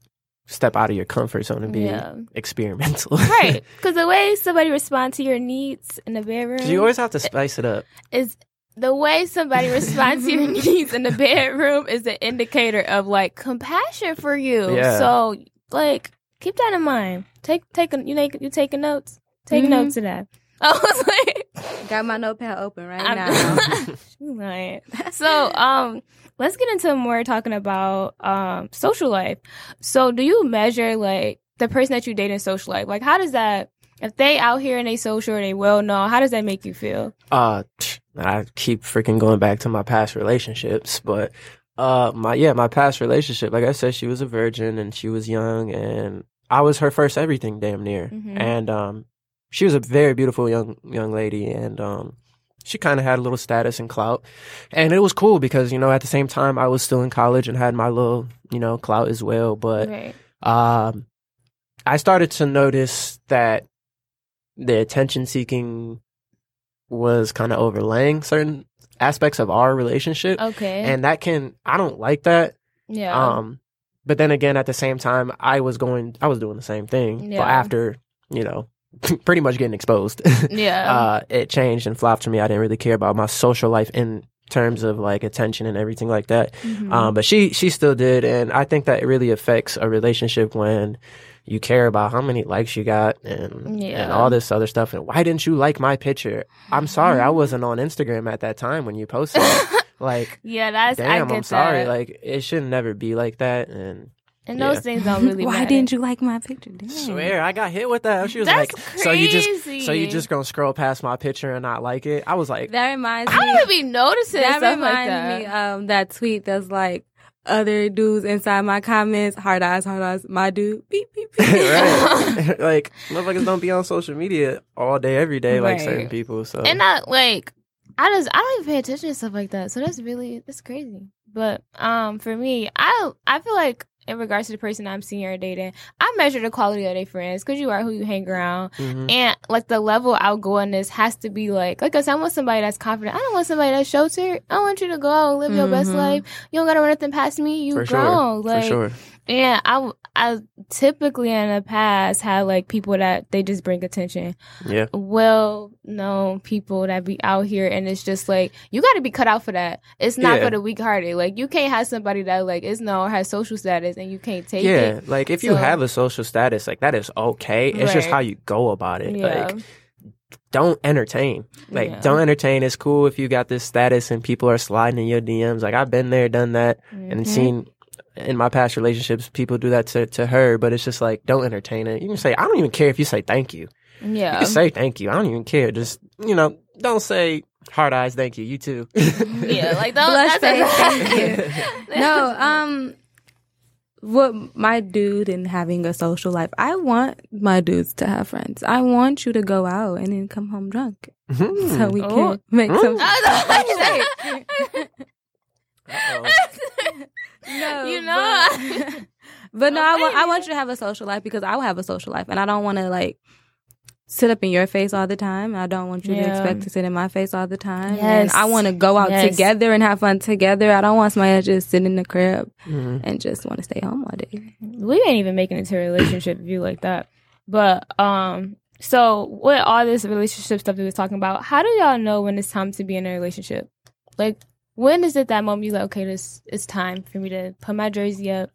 step out of your comfort zone and be Yeah. experimental. [laughs] Right, [laughs] because the way somebody responds to your needs in the bedroom. you always have to spice it up. is the way somebody responds to your [laughs] needs in the bedroom is an indicator of like compassion for you. Yeah. So like keep that in mind. Take take a, you make you taking notes. Take Mhm. notes of that. I was like, Got my notepad open right I'm- now. She lying. so um, let's get into more talking about um social life. So do you measure like the person that you date in social life? Like how does that if they out here and they social or they well known, how does that make you feel? Uh, I keep freaking going back to my past relationships, but uh, my yeah, my past relationship. Like I said, she was a virgin and she was young, and I was her first everything, damn near. Mhm. And um, she was a very beautiful young young lady, and um, she kind of had a little status and clout, and it was cool because you know at the same time I was still in college and had my little you know clout as well, but Right. um, I started to notice that the attention seeking was kind of overlaying certain aspects of our relationship, Okay. and that can I don't like that. yeah. Um, but then again, at the same time, I was going, I was doing the same thing, Yeah. but after you know, [laughs] pretty much getting exposed, [laughs] yeah. uh, it changed and flopped for me. I didn't really care about my social life in terms of like attention and everything like that. Mhm. Um, but she she still did, and I think that it really affects a relationship when you care about how many likes you got and Yeah. and all this other stuff. And why didn't you like my picture? I'm sorry, Mm-hmm. I wasn't on Instagram at that time when you posted. it. [laughs] like, yeah, that's I damn, get I'm sorry. that. Like, it should never be like that. And and those yeah. things don't really work. [laughs] Why matter. didn't you like my picture? Damn. swear, I got hit with that. She was That's like, so you just so you just gonna scroll past my picture and not like it? I was like, That reminds me I me. would be noticing that stuff reminds like that. me um that tweet that's like other dudes inside my comments, hard eyes, hard eyes, my dude, beep beep beep. [laughs] right? [laughs] like, motherfuckers don't be on social media all day, every day, like certain people. So and I like I just I don't even pay attention to stuff like that. So that's really that's crazy. But um for me, I I feel like in regards to the person I'm seeing or dating, I measure the quality of their friends because you are who you hang around. Mhm. And like the level outgoingness has to be like, like I said, I want somebody that's confident. I don't want somebody that's sheltered. I want you to go out and live your best Mhm. life. You don't gotta run nothing past me. You for grown. sure, Like, for sure. And I, I typically in the past had like people that they just bring attention. Yeah. Well known people that be out here, and it's just like you got to be cut out for that. It's not Yeah. for the weak hearted. Like you can't have somebody that like is known has social status, and you can't take Yeah, it. Yeah. Like if you have a social status, like that is okay. It's just how you go about it. Yeah. Like don't entertain. Like Yeah. don't entertain. It's cool if you got this status and people are sliding in your DMs. Like I've been there, done that, and Mhm. seen in my past relationships people do that to, to her. But it's just like don't entertain it. You can say I don't even care if you say thank you. Yeah. You yeah. can say thank you. I don't even care. Just you know, don't say hard eyes. Thank you. You too. [laughs] yeah, like don't, Blush that's face, thank [laughs] you. no, um, what my dude and having a social life. I want my dudes to have friends. I want you to go out and then come home drunk, Mhm. so we Oh. can make some. [laughs] I Uh-oh. No, you know, but, [laughs] but no, I want I want you to have a social life because I will have a social life, and I don't want to like sit up in your face all the time. I don't want you to expect to sit in my face all the time. Yes. And I want to go out Yes. together and have fun together. I don't want somebody to just sit in the crib Mhm. and just want to stay home all day. we ain't even making it to a relationship view like that. But um, so with all this relationship stuff that we're talking about, how do y'all know when it's time to be in a relationship? Like, when is it that moment you like, okay, this it's time for me to put my jersey up?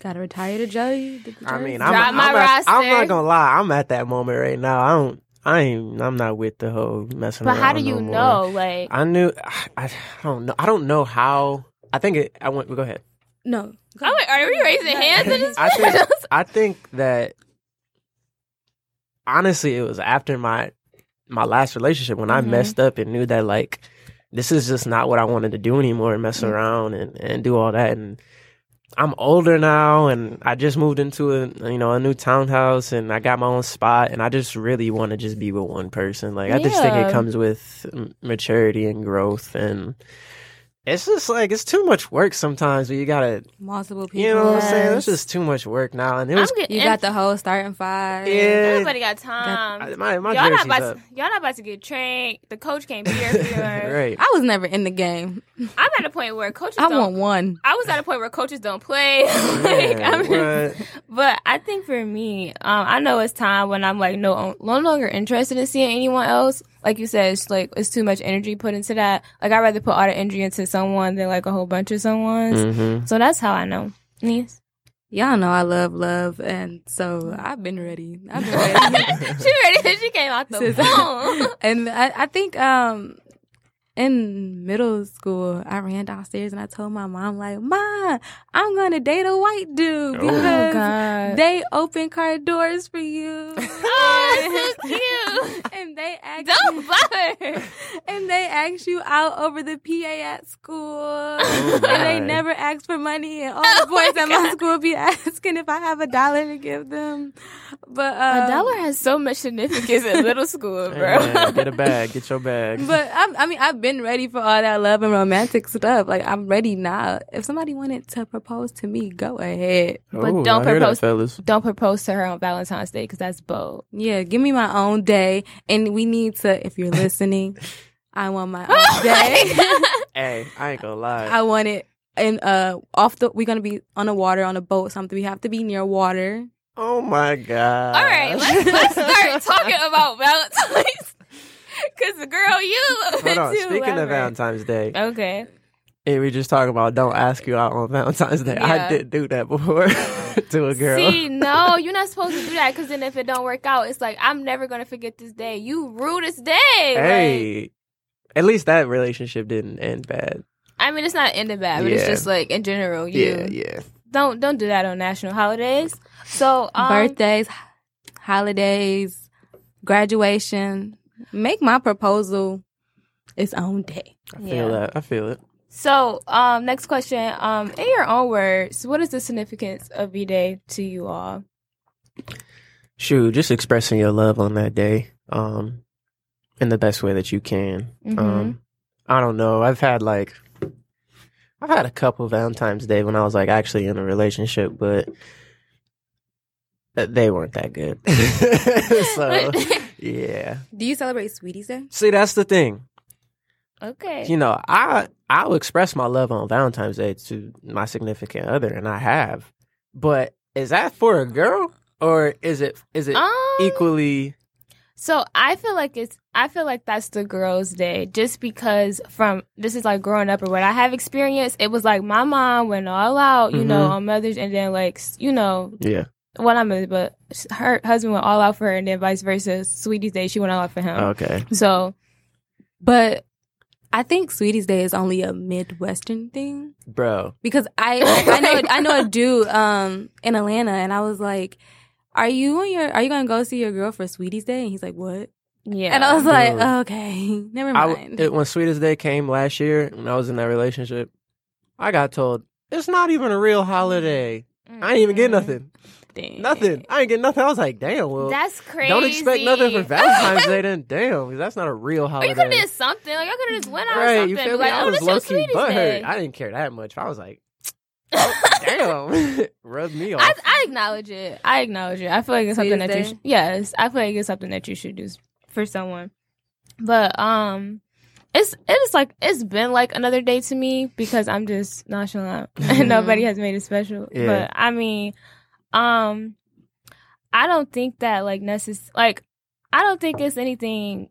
Got to retire the Joey. the I mean, jersey. I'm, Drop I'm, my at- I'm not gonna lie. I'm at that moment right now. I don't. I ain't. I'm not with the whole messing around. But around. how do you no more. know? Like, I knew. I, I don't know. I don't know how. I think it. I went. Go ahead. no. oh, wait, are we raising hands in this? [laughs] I think. I think that. Honestly, it was after my my last relationship when I Mhm. messed up and knew that like this is just not what I wanted to do anymore. And mess mm. around and and do all that and. I'm older now, and I just moved into a you know a new townhouse, and I got my own spot, and I just really want to just be with one person. Like I just think it comes with maturity and growth, and it's just like it's too much work sometimes. But you gotta, Multiple people. you know what I'm saying? Yes. It's just too much work now, and it was getting, You got the whole starting five. yeah. Everybody got time. I- my my y'all not about up. to, y'all not about to get trained. The coach can't be here for [laughs] you. right. I was never in the game. I'm at a point where coaches I don't. want one. I was at a point where coaches don't play. [laughs] like, Man, I'm- what? but I think for me, um, I know it's time when I'm like no, no longer interested in seeing anyone else. Like you said, it's like it's too much energy put into that. Like I'd rather put all the energy into someone than like a whole bunch of someone's. Mhm. So that's how I know. Niece. Y'all know I love love, and so I've been ready. I've been ready. [laughs] she ready since she came out the Sis- phone. [laughs] and I, I think um in middle school, I ran downstairs and I told my mom like, "Ma, I'm gonna date a white dude Oh. because God. they open car doors for you." [laughs] oh, so cute. [laughs] and they ask Don't [laughs] bother. and they ask you out over the PA at school, Oh, and they never ask for money, and all the boys my at my God. school be asking if I have a dollar to give them. But um, a dollar has so much significance in middle school, Hey, bro. man, get a bag. Get your bag. But I, I mean, I've been ready for all that love and romantic stuff. Like I'm ready now. If somebody wanted to propose to me, go ahead. but don't I hear that, propose- fellas. Don't propose to her on Valentine's Day because that's bold. Yeah, give me my own day, and we need to. If you're [laughs] listening, I want my [laughs] own Oh day. [laughs] Hey, I ain't gonna lie. I want it. And uh, off the, we're gonna be on the water on a boat. Something we have to be near water. oh my god. All right, let's, let's start talking about Valentine's. [laughs] Because, the girl, you Hold on. it too, Speaking of. Valentine's Day, Okay. and we just talking about don't ask you out on Valentine's Day. Yeah. I did do that before [laughs] to a girl. See, no, you're not supposed to do that because then if it don't work out, it's like, I'm never going to forget this day. You rudest day. Like, hey, at least that relationship didn't end bad. I mean, it's not ending bad, but it's Yeah. just like in general, you Yeah, yeah. don't don't do that on national holidays. So, um, Birthdays, holidays, graduation. Make my proposal its own day. I feel Yeah. that. I feel it. So, um, next question. Um, in your own words, what is the significance of V Day to you all? Shoot, just expressing your love on that day, um, in the best way that you can. Mhm. Um, I don't know. I've had like, I've had a couple Valentine's Day when I was like actually in a relationship, but they weren't that good. [laughs] so [laughs] yeah. Do you celebrate Sweeties Day? See, that's the thing. okay. You know, I I'll express my love on Valentine's Day to my significant other, and I have. But is that for a girl or is it is it um, equally? So I feel like it's I feel like that's the girls' day just because from this is like growing up or what I have experienced. It was like my mom went all out, you know, Mhm. on Mother's, and then like you know, Yeah. Well not Mother's, but her husband went all out for her, and then vice versa. Sweetie's day, she went all out for him. Okay. So But I think Sweeties Day is only a Midwestern thing Bro. because I [laughs] I know I know a dude um in Atlanta and I was like, "Are you on your Are you gonna go see your girl for Sweeties Day?" And he's like, "What?" yeah, And I was like, Dude. "Okay, [laughs] never I, mind." it, when Sweetest Day came last year, when I was in that relationship, I got told it's not even a real holiday. I ain't even get nothing. Dang. Nothing. I ain't get nothing. I was like, damn. Well, That's crazy. don't expect nothing for Valentine's [laughs] Day. Then, damn, 'cause that's not a real Or holiday. you could have did something. Like I could have just went out or right? something. You feel me? like, I oh, was this your low key butthurt. I didn't care that much. I was like, [laughs] Damn, [laughs] rub me off. I, I acknowledge it. I acknowledge it. I feel like it's something that you. Sh- yes, I feel like it's something that you should do for someone. But um, it's it's like it's been like another day to me because I'm just nonchalant and nobody has made it special. Yeah. But I mean, um, I don't think that like necess- like I don't think it's anything.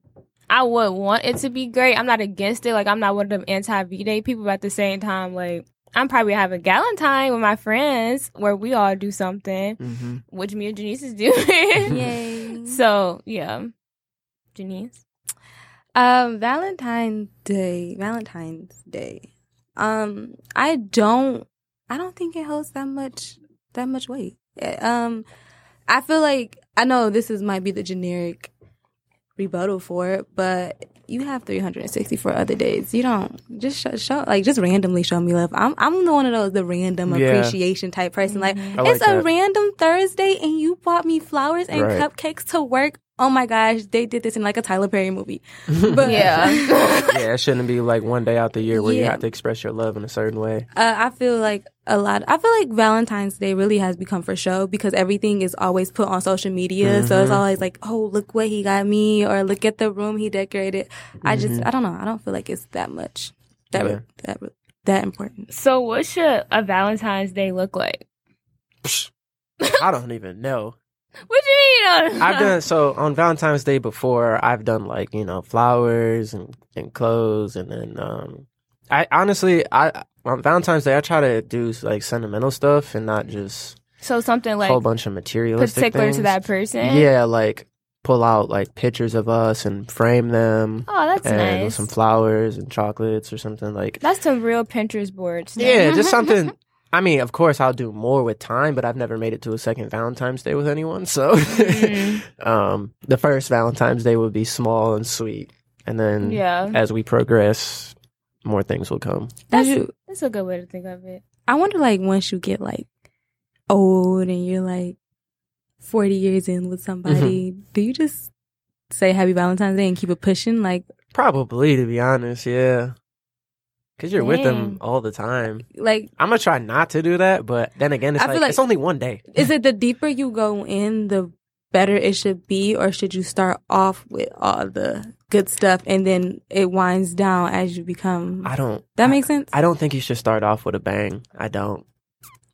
I would want it to be great. I'm not against it. Like I'm not one of them anti V Day people. But at the same time, like I'm probably having Galentine with my friends where we all do something, hmm which me and Janise is doing. [laughs] Yay. [laughs] so yeah, Janise. Um, Valentine's Day. Valentine's Day. Um, I don't. I don't think it holds that much. That much weight. Um, I feel like I know this is might be the generic rebuttal for it, but you have 364 other days. You don't just show, show like just randomly show me love. I'm I'm the one of those the random Yeah. appreciation type person. Like like it's a random Thursday and you bought me flowers and Right. cupcakes to work. Oh my gosh, they did this in like a Tyler Perry movie. [laughs] But Yeah. [laughs] yeah, it shouldn't be like one day out the year where you have to express your love in a certain way. uh, I feel like a lot. I feel like Valentine's Day really has become for show because everything is always put on social media. So it's Mhm. always like, oh, look what he got me, or look at the room he decorated. I just, Mhm. I don't know. I don't feel like it's that much, that Yeah. that that important. so what should a Valentine's Day look like? [laughs] I don't even know. What you mean? I've done [laughs] so on Valentine's Day before. I've done like you know flowers and, and clothes, and then um, I honestly I on Valentine's Day I try to do like sentimental stuff and not just so something like a whole bunch of materialistic particular things. to that person. Yeah, like pull out like pictures of us and frame them, Oh, that's and nice. some flowers and chocolates or something like. That's some real Pinterest boards. Yeah, just something. [laughs] I mean, of course, I'll do more with time, but I've never made it to a second Valentine's Day with anyone. So, Mhm. [laughs] um, the first Valentine's Day would be small and sweet, and then Yeah, as we progress, more things will come. That's- you, that's a good way to think of it. I wonder, like, once you get like old and you're like forty years in with somebody, Mm-hmm. do you just say Happy Valentine's Day and keep it pushing? Like, Probably, to be honest, yeah, because you're with them all the time. like I'm gonna try not to do that, but then again, it's like, like- it's only one day. is it the deeper you go in, the better it should be, or should you start off with all the good stuff and then it winds down as you become? I don't. that I- makes sense. I don't think you should start off with a bang. I don't.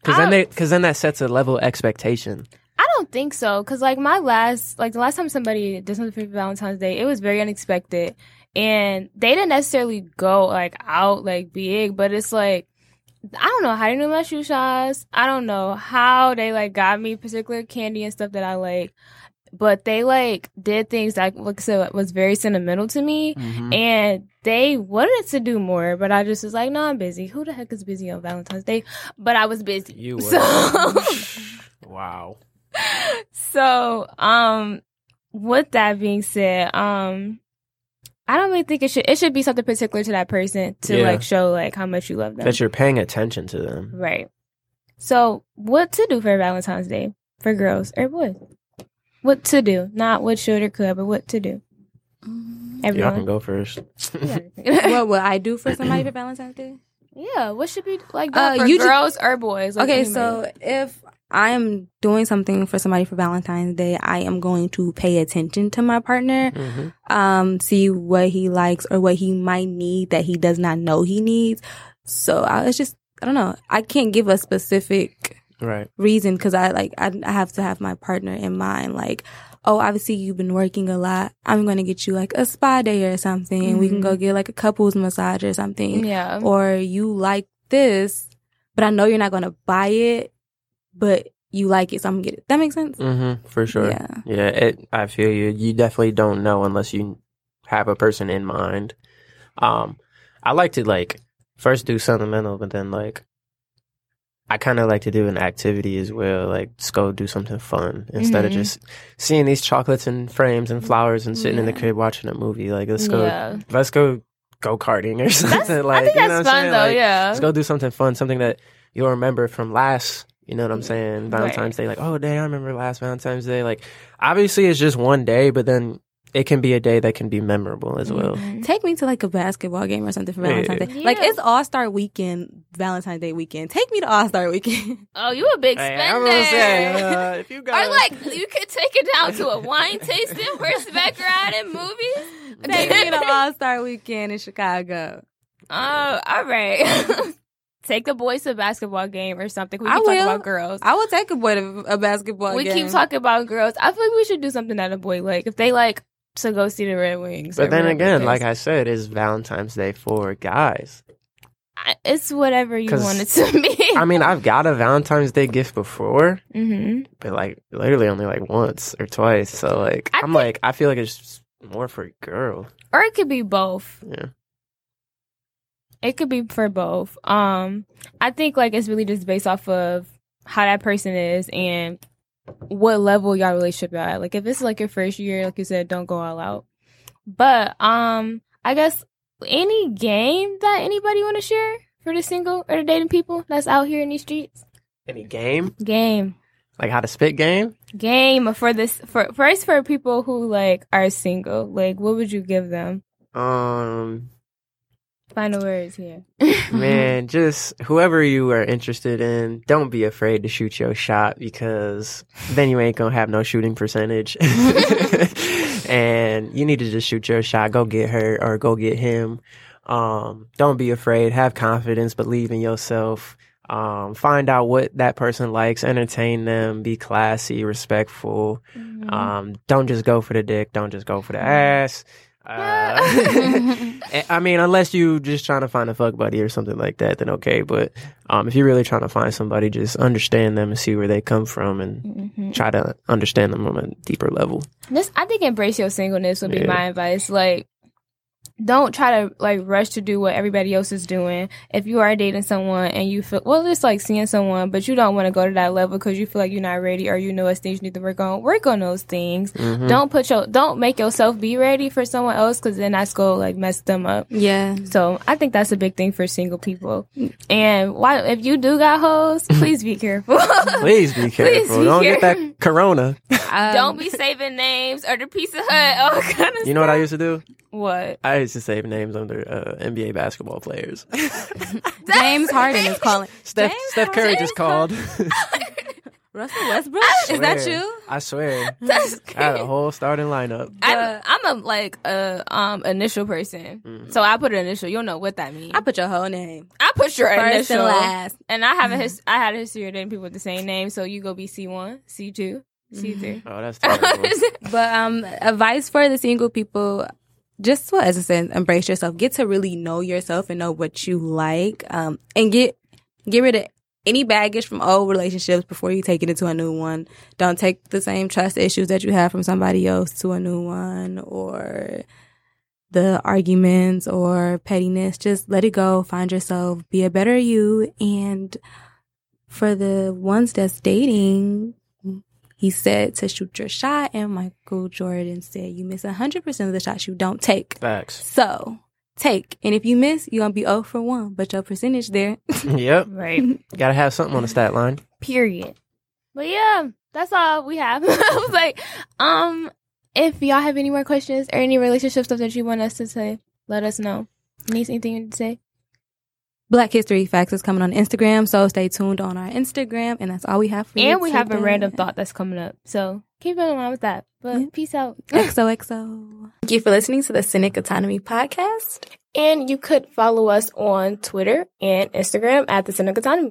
Because I- then they, because then that sets a level of expectation. I don't think so, cause like my last, like the last time somebody did something for Valentine's Day, it was very unexpected, and they didn't necessarily go like out like big, but it's like I don't know how they knew my shoe size. I don't know how they like got me particular candy and stuff that I like, but they like did things that like I said was very sentimental to me, Mhm. and they wanted to do more, but I just was like, no, I'm busy. Who the heck is busy on Valentine's Day? But I was busy. You were. [laughs] So, [laughs] wow. [laughs] so, um, with that being said, um, I don't really think it should. It should be something particular to that person to Yeah. like show like how much you love them. That you're paying attention to them. Right. So, what to do for Valentine's Day for girls or boys? What to do, not what should or could, but what to do. Mm. Y'all Everyone. can go first. [laughs] [laughs] what would I do for somebody for Valentine's Day? Yeah, what should be like Uh, for you ju- girls or boys? Like okay, anybody. so if I am doing something for somebody for Valentine's Day, I am going to pay attention to my partner, hmm um, see what he likes or what he might need that he does not know he needs. So I was just, I don't know, I can't give a specific Right. reason because I like I, I have to have my partner in mind. Like, oh, obviously you've been working a lot. I'm going to get you like a spa day or something, and we can go get like a couples massage or something. yeah, Or you like this, but I know you're not going to buy it, but you like it, so I'm gonna get it. That makes sense. hmm For sure. Yeah. Yeah. It. I feel you. You definitely don't know unless you have a person in mind. Um, I like to like first do sentimental, but then like. I kind of like to do an activity as well, like just go do something fun instead of Mhm. just seeing these chocolates and frames and flowers and sitting in the crib watching a movie. Like let's go, yeah. let's go go karting or [laughs] something. That's, like I think you know that's what I'm fun saying? though. Like, yeah. Let's go do something fun, something that you'll remember from last. You know what I'm saying? Valentine's Day, like, oh, day, I remember last Valentine's Day. Like, obviously, it's just one day, but then it can be a day that can be memorable as well. Mm-hmm. Take me to like a basketball game or something for Yeah. Valentine's Day. Yeah. Like it's All Star Weekend, Valentine's Day weekend. Take me to All Star Weekend. [laughs] Oh, you a big Hey, spender. I'm gonna say, uh, if you [laughs] got or like you could take it down to a wine tasting horseback ride in movies. Take me to [laughs] All Star Weekend in Chicago. Oh, all right. Take the boys to a basketball game or something. We I keep talking will. about girls. I will take a boy to a basketball we game. We keep talking about girls. I feel like we should do something that a boy like. If they like to go see the Red Wings. But then again, like I said, it's Valentine's Day for guys. I, it's whatever you want it to [laughs] be. I mean, I've got a Valentine's Day gift before, hmm but like literally only like once or twice. So like, I I'm think- like, I feel like it's more for girls. or it could be both. Yeah. It could be for both. Um, I think like it's really just based off of how that person is and what level y'all relationship y'all at. Like if it's like your first year, like you said, don't go all out. But um, I guess any game that anybody want to share for the single or the dating people that's out here in these streets. Any game, Game, like how to spit game. game for this for first for people who like are single. Like, what would you give them? Um, Final words here. [laughs] man, just whoever you are interested in, don't be afraid to shoot your shot because then you ain't gonna have no shooting percentage. [laughs] and you need to just shoot your shot. Go get her or go get him. Um, don't be afraid. Have confidence. Believe in yourself. Um, find out what that person likes. Entertain them. Be classy, respectful. Um, don't just go for the dick. Don't just go for the ass. Uh, [laughs] I- mean, unless you just trying to find a fuck buddy or something like that, then okay. But um, if you're really trying to find somebody, just understand them and see where they come from, and Mhm. try to understand them on a deeper level. This I think embrace your singleness would be Yeah. my advice. Like don't try to like rush to do what everybody else is doing. If you are dating someone and you feel well, it's like seeing someone, but you don't want to go to that level because you feel like you're not ready or you know it's things you need to work on. Work on those things. Mhm. Don't put your don't make yourself be ready for someone else because then that's gonna like mess them up. yeah. So I think that's a big thing for single people. And why if you do got hoes, [laughs] please be careful. [laughs] Please be careful. be don't get that corona. Um, don't be saving names or the Pizza Hut, all kind of You know what I used to do? What? I used to save names under uh, NBA basketball players. [laughs] James Harden is calling. [laughs] Steph, James Steph Curry Harden? just called. [laughs] Russell Westbrook? Is that you? I swear. That's I had a whole starting lineup. I'm, I'm a like a um initial person, Mm. so I put an initial. You'll know what that means. I put your whole name. I put your First initial, and last. and I have a his, I had a history of dating people with the same name. So you go be C one, C two, C three. Oh, that's terrible. But um, advice for the single people: just what as I said, embrace yourself. Get to really know yourself and know what you like. Um, and get get rid of any baggage from old relationships before you take it into a new one. Don't take the same trust issues that you have from somebody else to a new one, or the arguments or pettiness. Just let it go. Find yourself. Be a better you. And for the ones that's dating, he said to shoot your shot, and Michael Jordan said you miss 100% of the shots you don't take. Facts. So take. And if you miss, you're going to be 0 for 1, but your percentage there. [laughs] yep. right. Gotta have something on the stat line. Period. But yeah, that's all we have. [laughs] I was like, um, if y'all have any more questions or any relationship stuff that you want us to say, let us know. Need anything you need to say? Black History Facts is coming on Instagram, so stay tuned on our Instagram, and that's all we have for you. And we have a random thought that's coming up. So keep in mind with that. But Yeah. peace out. [laughs] XOXO. Thank you for listening to the Cynic Autonomy Podcast. and you could follow us on Twitter and Instagram at the Cynic Autonomy.